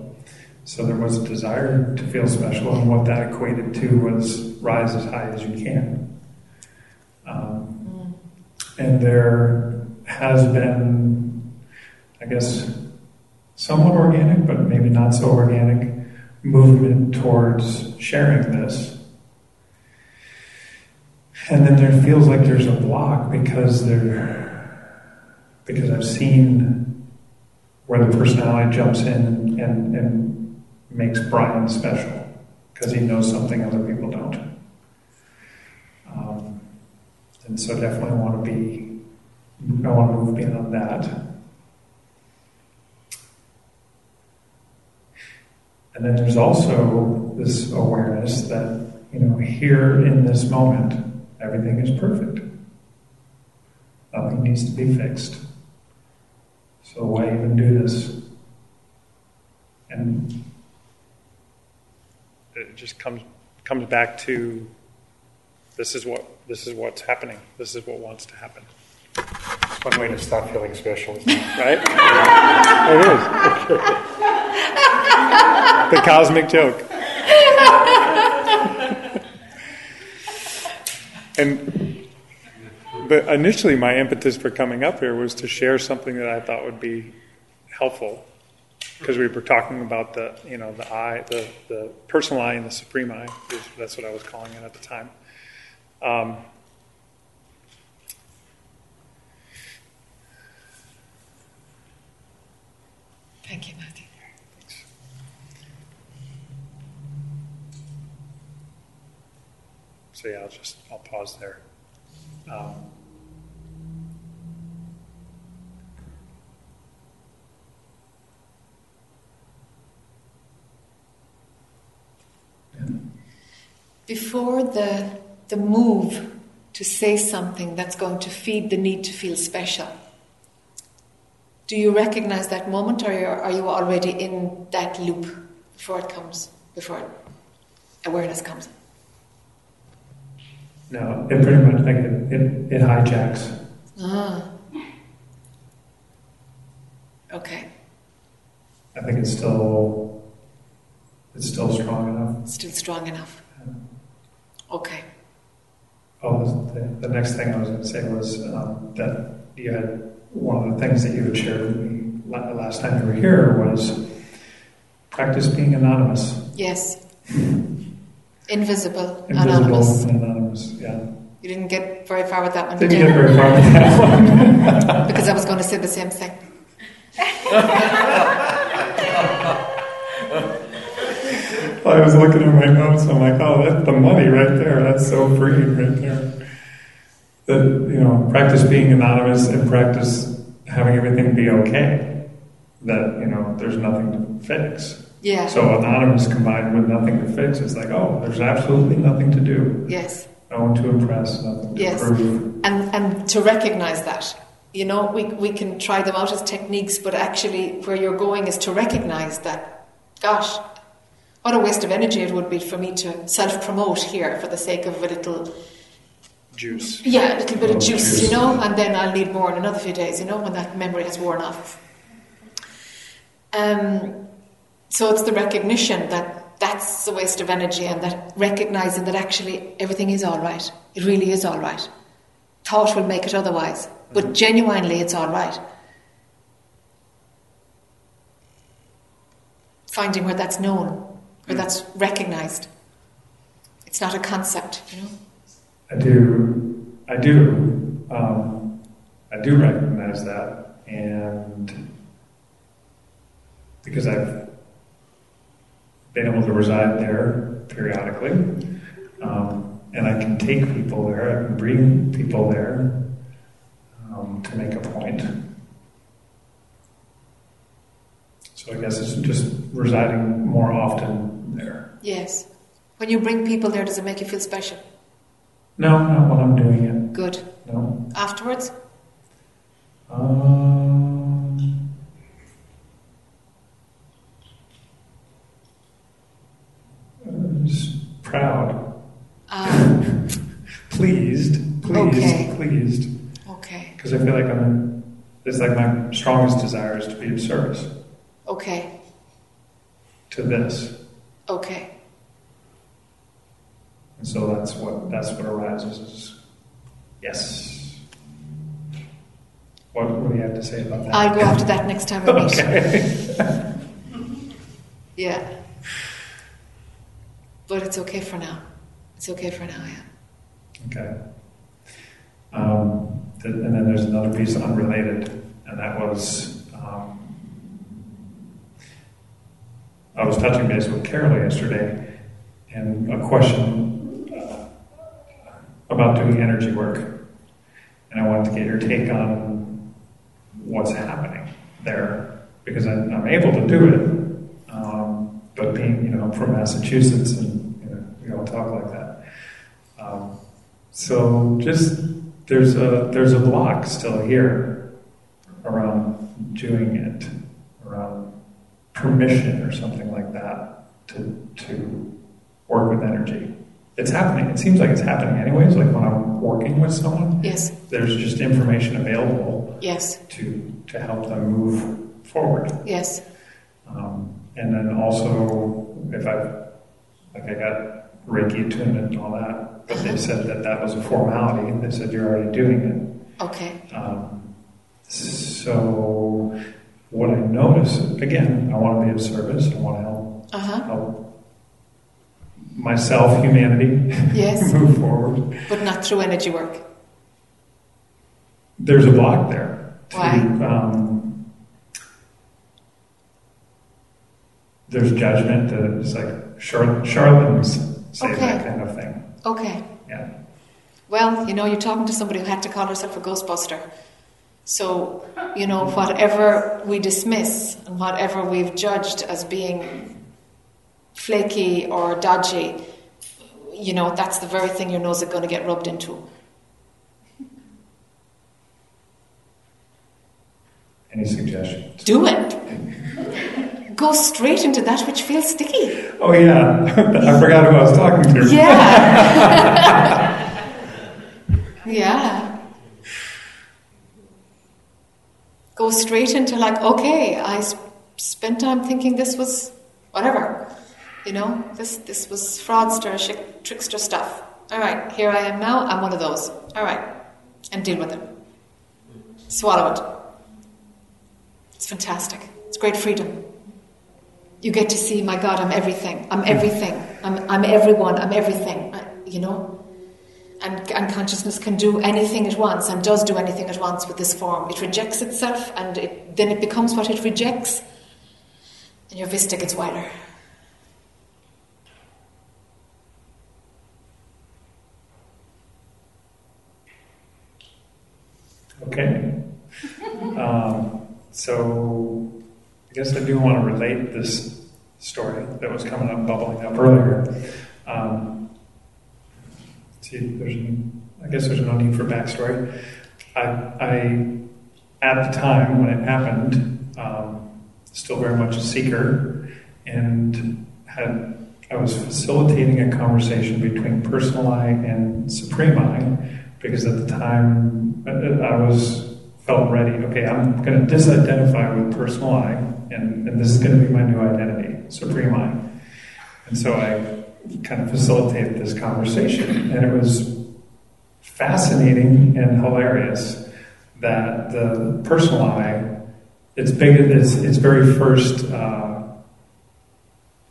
so there was a desire to feel special and what that equated to was rise as high as you can. Um, and there has been I guess somewhat organic but maybe not so organic movement towards sharing this. And then there feels like there's a block because there, because I've seen where the personality jumps in and, and makes Brian special because he knows something other people don't. Um, and so definitely want to be, I want to move beyond that. And then there's also this awareness that, you know, here in this moment, everything is perfect. Nothing needs to be fixed. So why even do this? And it just comes comes back to this is what this is what's happening. This is what wants to happen. It's one way to stop feeling special, it? Right? *laughs* it is. the cosmic joke. and the, initially, my impetus for coming up here was to share something that I thought would be helpful, because we were talking about the, you know, the I, the, the personal I and the supreme is- That's what I was calling it at the time. Um, Thank you, Matthew. So yeah, I'll just I'll pause there. Um, Before the, the move to say something that's going to feed the need to feel special, do you recognize that moment or are you already in that loop before it comes, before awareness comes? no, it pretty much like it, it, it hijacks. Ah. Okay, I think it's still it's still strong enough. still strong enough. Okay. Oh, the, the next thing I was going to say was um, that you had one of the things that you had shared with me la- last time you were here was practice being anonymous, Yes. *laughs* Invisible, invisible anonymous. and anonymous. Yeah, You didn't get very far with that one, didn't did get very far with that *laughs* one. Because I was going to say the same thing. *laughs* I was looking at my notes. I'm like, oh, that's the money right there. That's so freeing right there. That you know, practice being anonymous and practice having everything be okay. That you know, there's nothing to fix. Yeah. So anonymous combined with nothing to fix is like, oh, there's absolutely nothing to do. Yes. No one to impress, nothing to Yes. prove. And, and to recognize that. You know, we, we can try them out as techniques, but actually, where you're going is to recognize that, gosh, what a waste of energy it would be for me to self promote here for the sake of a little, Juice. yeah, a little bit of Oh, juice, juice. you know, and then I'll need more in another few days, you know, when that memory has worn off. Um, so it's the recognition that that's a waste of energy and that recognizing that actually everything is all right. It really is all right. Thought will make it otherwise, but genuinely it's all right. Finding where that's known, where that's recognized. It's not a concept, you know. I do, I do, um, I do recognize that, and because I've been able to reside there periodically, um, and I can take people there, I can bring people there um, to make a point. So I guess it's just residing more often. Yes. When you bring people there, does it make you feel special? No, not while I'm doing it. Good. No. Afterwards? Um, I'm just proud, Um, *laughs* pleased, pleased, Okay. pleased. okay. Because I feel like I'm. It's like my strongest desire is to be of service Okay. to this, Okay. and so that's what that's what arises. Is yes. What, what do you have to say about that? I'll go after that next time meet. Okay. *laughs* Yeah. But it's okay for now. It's okay for now, yeah. Okay. Um, th- and then there's another piece unrelated, and that was um, I was touching base with Carol yesterday, and a question uh, about doing energy work, and I wanted to get your take on what's happening there because I, I'm able to do it, um, but being you know from Massachusetts and you know, we all talk like that. Um, so just there's a there's a block still here around doing it, permission or something like that to to work with energy. It's happening. It seems like it's happening anyways. Like when I'm working with someone, Yes. there's just information available Yes. to to help them move forward. Yes. Um, and then also, if I, like I got Reiki attunement and all that, but they said that that was a formality. They said you're already doing it. Okay. Um, so what I notice, again, I want to be of service. I want to help, Uh huh. help myself, humanity, Yes. *laughs* move forward. But not through energy work. There's a block there. To, Why? Um, there's judgment. that It's like char- charlatans say Okay. that kind of thing. Okay. Yeah. Well, you know, you're talking to somebody who had to call herself a Ghostbuster. So, you know, whatever we dismiss and whatever we've judged as being flaky or dodgy, you know, that's the very thing your nose is going to get rubbed into. Any suggestions? Do it. Go straight into that which feels sticky. Oh yeah, *laughs* I forgot who I was talking to. Yeah. *laughs* yeah. Go straight into like, okay, I s- spent time thinking this was whatever, you know, this this was fraudster, sh- trickster stuff. All right, here I am now. I'm one of those. All right, and deal with it. Swallow it. It's fantastic. It's great freedom. You get to see, my God, I'm everything. I'm everything. I'm, I'm everyone. I'm everything. I- You know? And, and consciousness can do anything at once and does do anything at once with this form. It rejects itself and it, then it becomes what it rejects. And your vista gets wider. Okay. Um, so I guess I do want to relate this story that was coming up, bubbling up earlier. Um, see, there's, I guess there's no need for backstory. I, I at the time when it happened, um, still very much a seeker, and had I was facilitating a conversation between personal I and supreme I, because at the time uh, I was felt ready. Okay, I'm going to disidentify with personal I, and, and this is going to be my new identity, supreme I. And so I kind of facilitated this conversation, and it was fascinating and hilarious that the personal I, its big, its, its very first uh,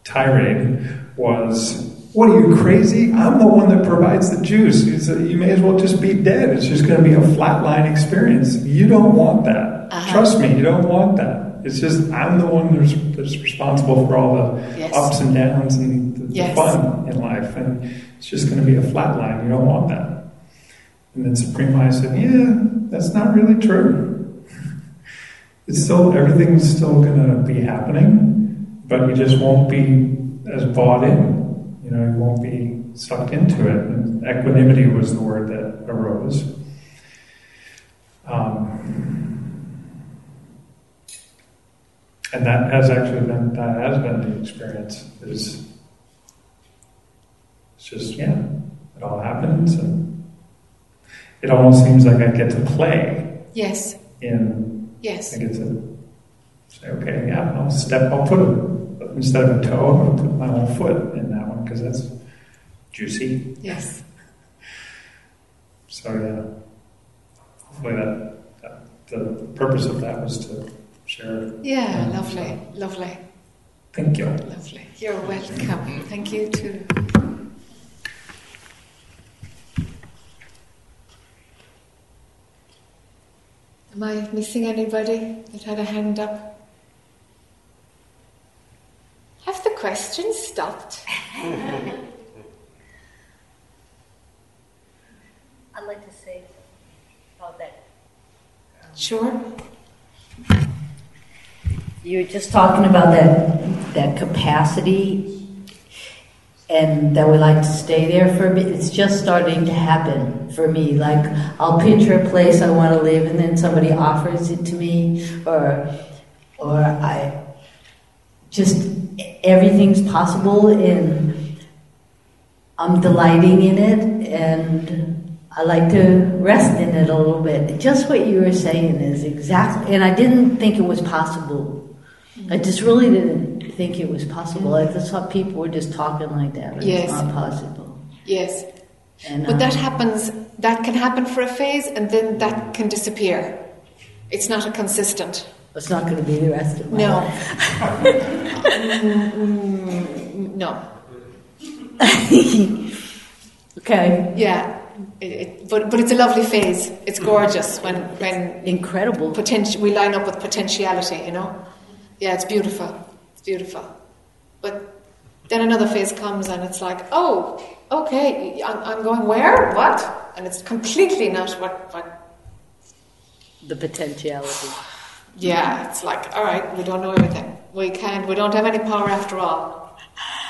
tirade was, "What are you crazy? I'm the one that provides the juice. It's a, you may as well just be dead. It's just going to be a flatline experience. You don't want that. Uh-huh. Trust me, you don't want that. It's just I'm the one that's, that's responsible for all the Yes. ups and downs and the, the fun in life, and it's just going to be a flat line. You don't want that." And then Supreme I said, Yeah, that's not really true. *laughs* it's still everything's still gonna be happening, but you just won't be as bought in. You know, you won't be sucked into it. And equanimity was the word that arose. Um, and that has actually been that has been the experience. Is it's just yeah, it all happens, and it almost seems like I get to play Yes. in Yes. I get to say, okay, yeah, I'll step, I'll put a, instead of a toe, to put my whole foot in that one because that's juicy. Yes. So, yeah, hopefully that, that, the purpose of that was to share. Yeah. Lovely. Lovely. Thank you. Lovely. You're welcome. Thank you too. Am I missing anybody that had a hand up? Have the questions stopped? *laughs* I'd like to say about that. Um, sure. You're just talking about that that capacity and that we like to stay there for a bit. It's just starting to happen for me. Like I'll picture a place I want to live and then somebody offers it to me or or I just everything's possible and I'm delighting in it and I like to rest in it a little bit. Just what you were saying is exactly, and I didn't think it was possible. I just really didn't think it was possible. I just thought people were just talking like that. Yes. It's not possible. Yes. And, But that um, happens, that can happen for a phase and then that can disappear. It's not a consistent. It's not going to be the rest of my No. Mm, *laughs* no. *laughs* okay. Yeah. It, it, but, but it's a lovely phase. It's gorgeous when, when Incredible. potential, we line up with potentiality, you know? Yeah, it's beautiful. It's beautiful. But then another phase comes and it's like, oh, okay, I'm, I'm going where? What? And it's completely not what, what The potentiality. Yeah, it's like, all right, we don't know everything. We can't, we don't have any power after all,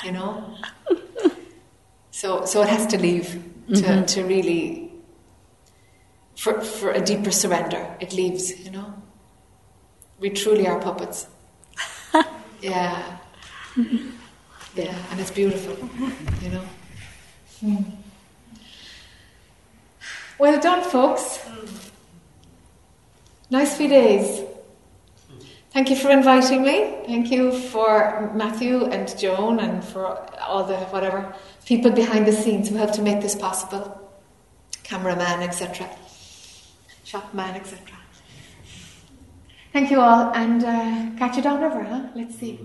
you know? so, so it has to leave to, mm-hmm. to really, for, for a deeper surrender. It leaves, you know? We truly are puppets. Yeah. Yeah, and it's beautiful, you know? Hmm. Well done, folks. Nice few days. Thank you for inviting me. Thank you for Matthew and Joan and for all the whatever people behind the scenes who helped to make this possible. Cameraman, etc. Shopman, etc. Thank you all and uh, catch you downriver, huh? Let's see.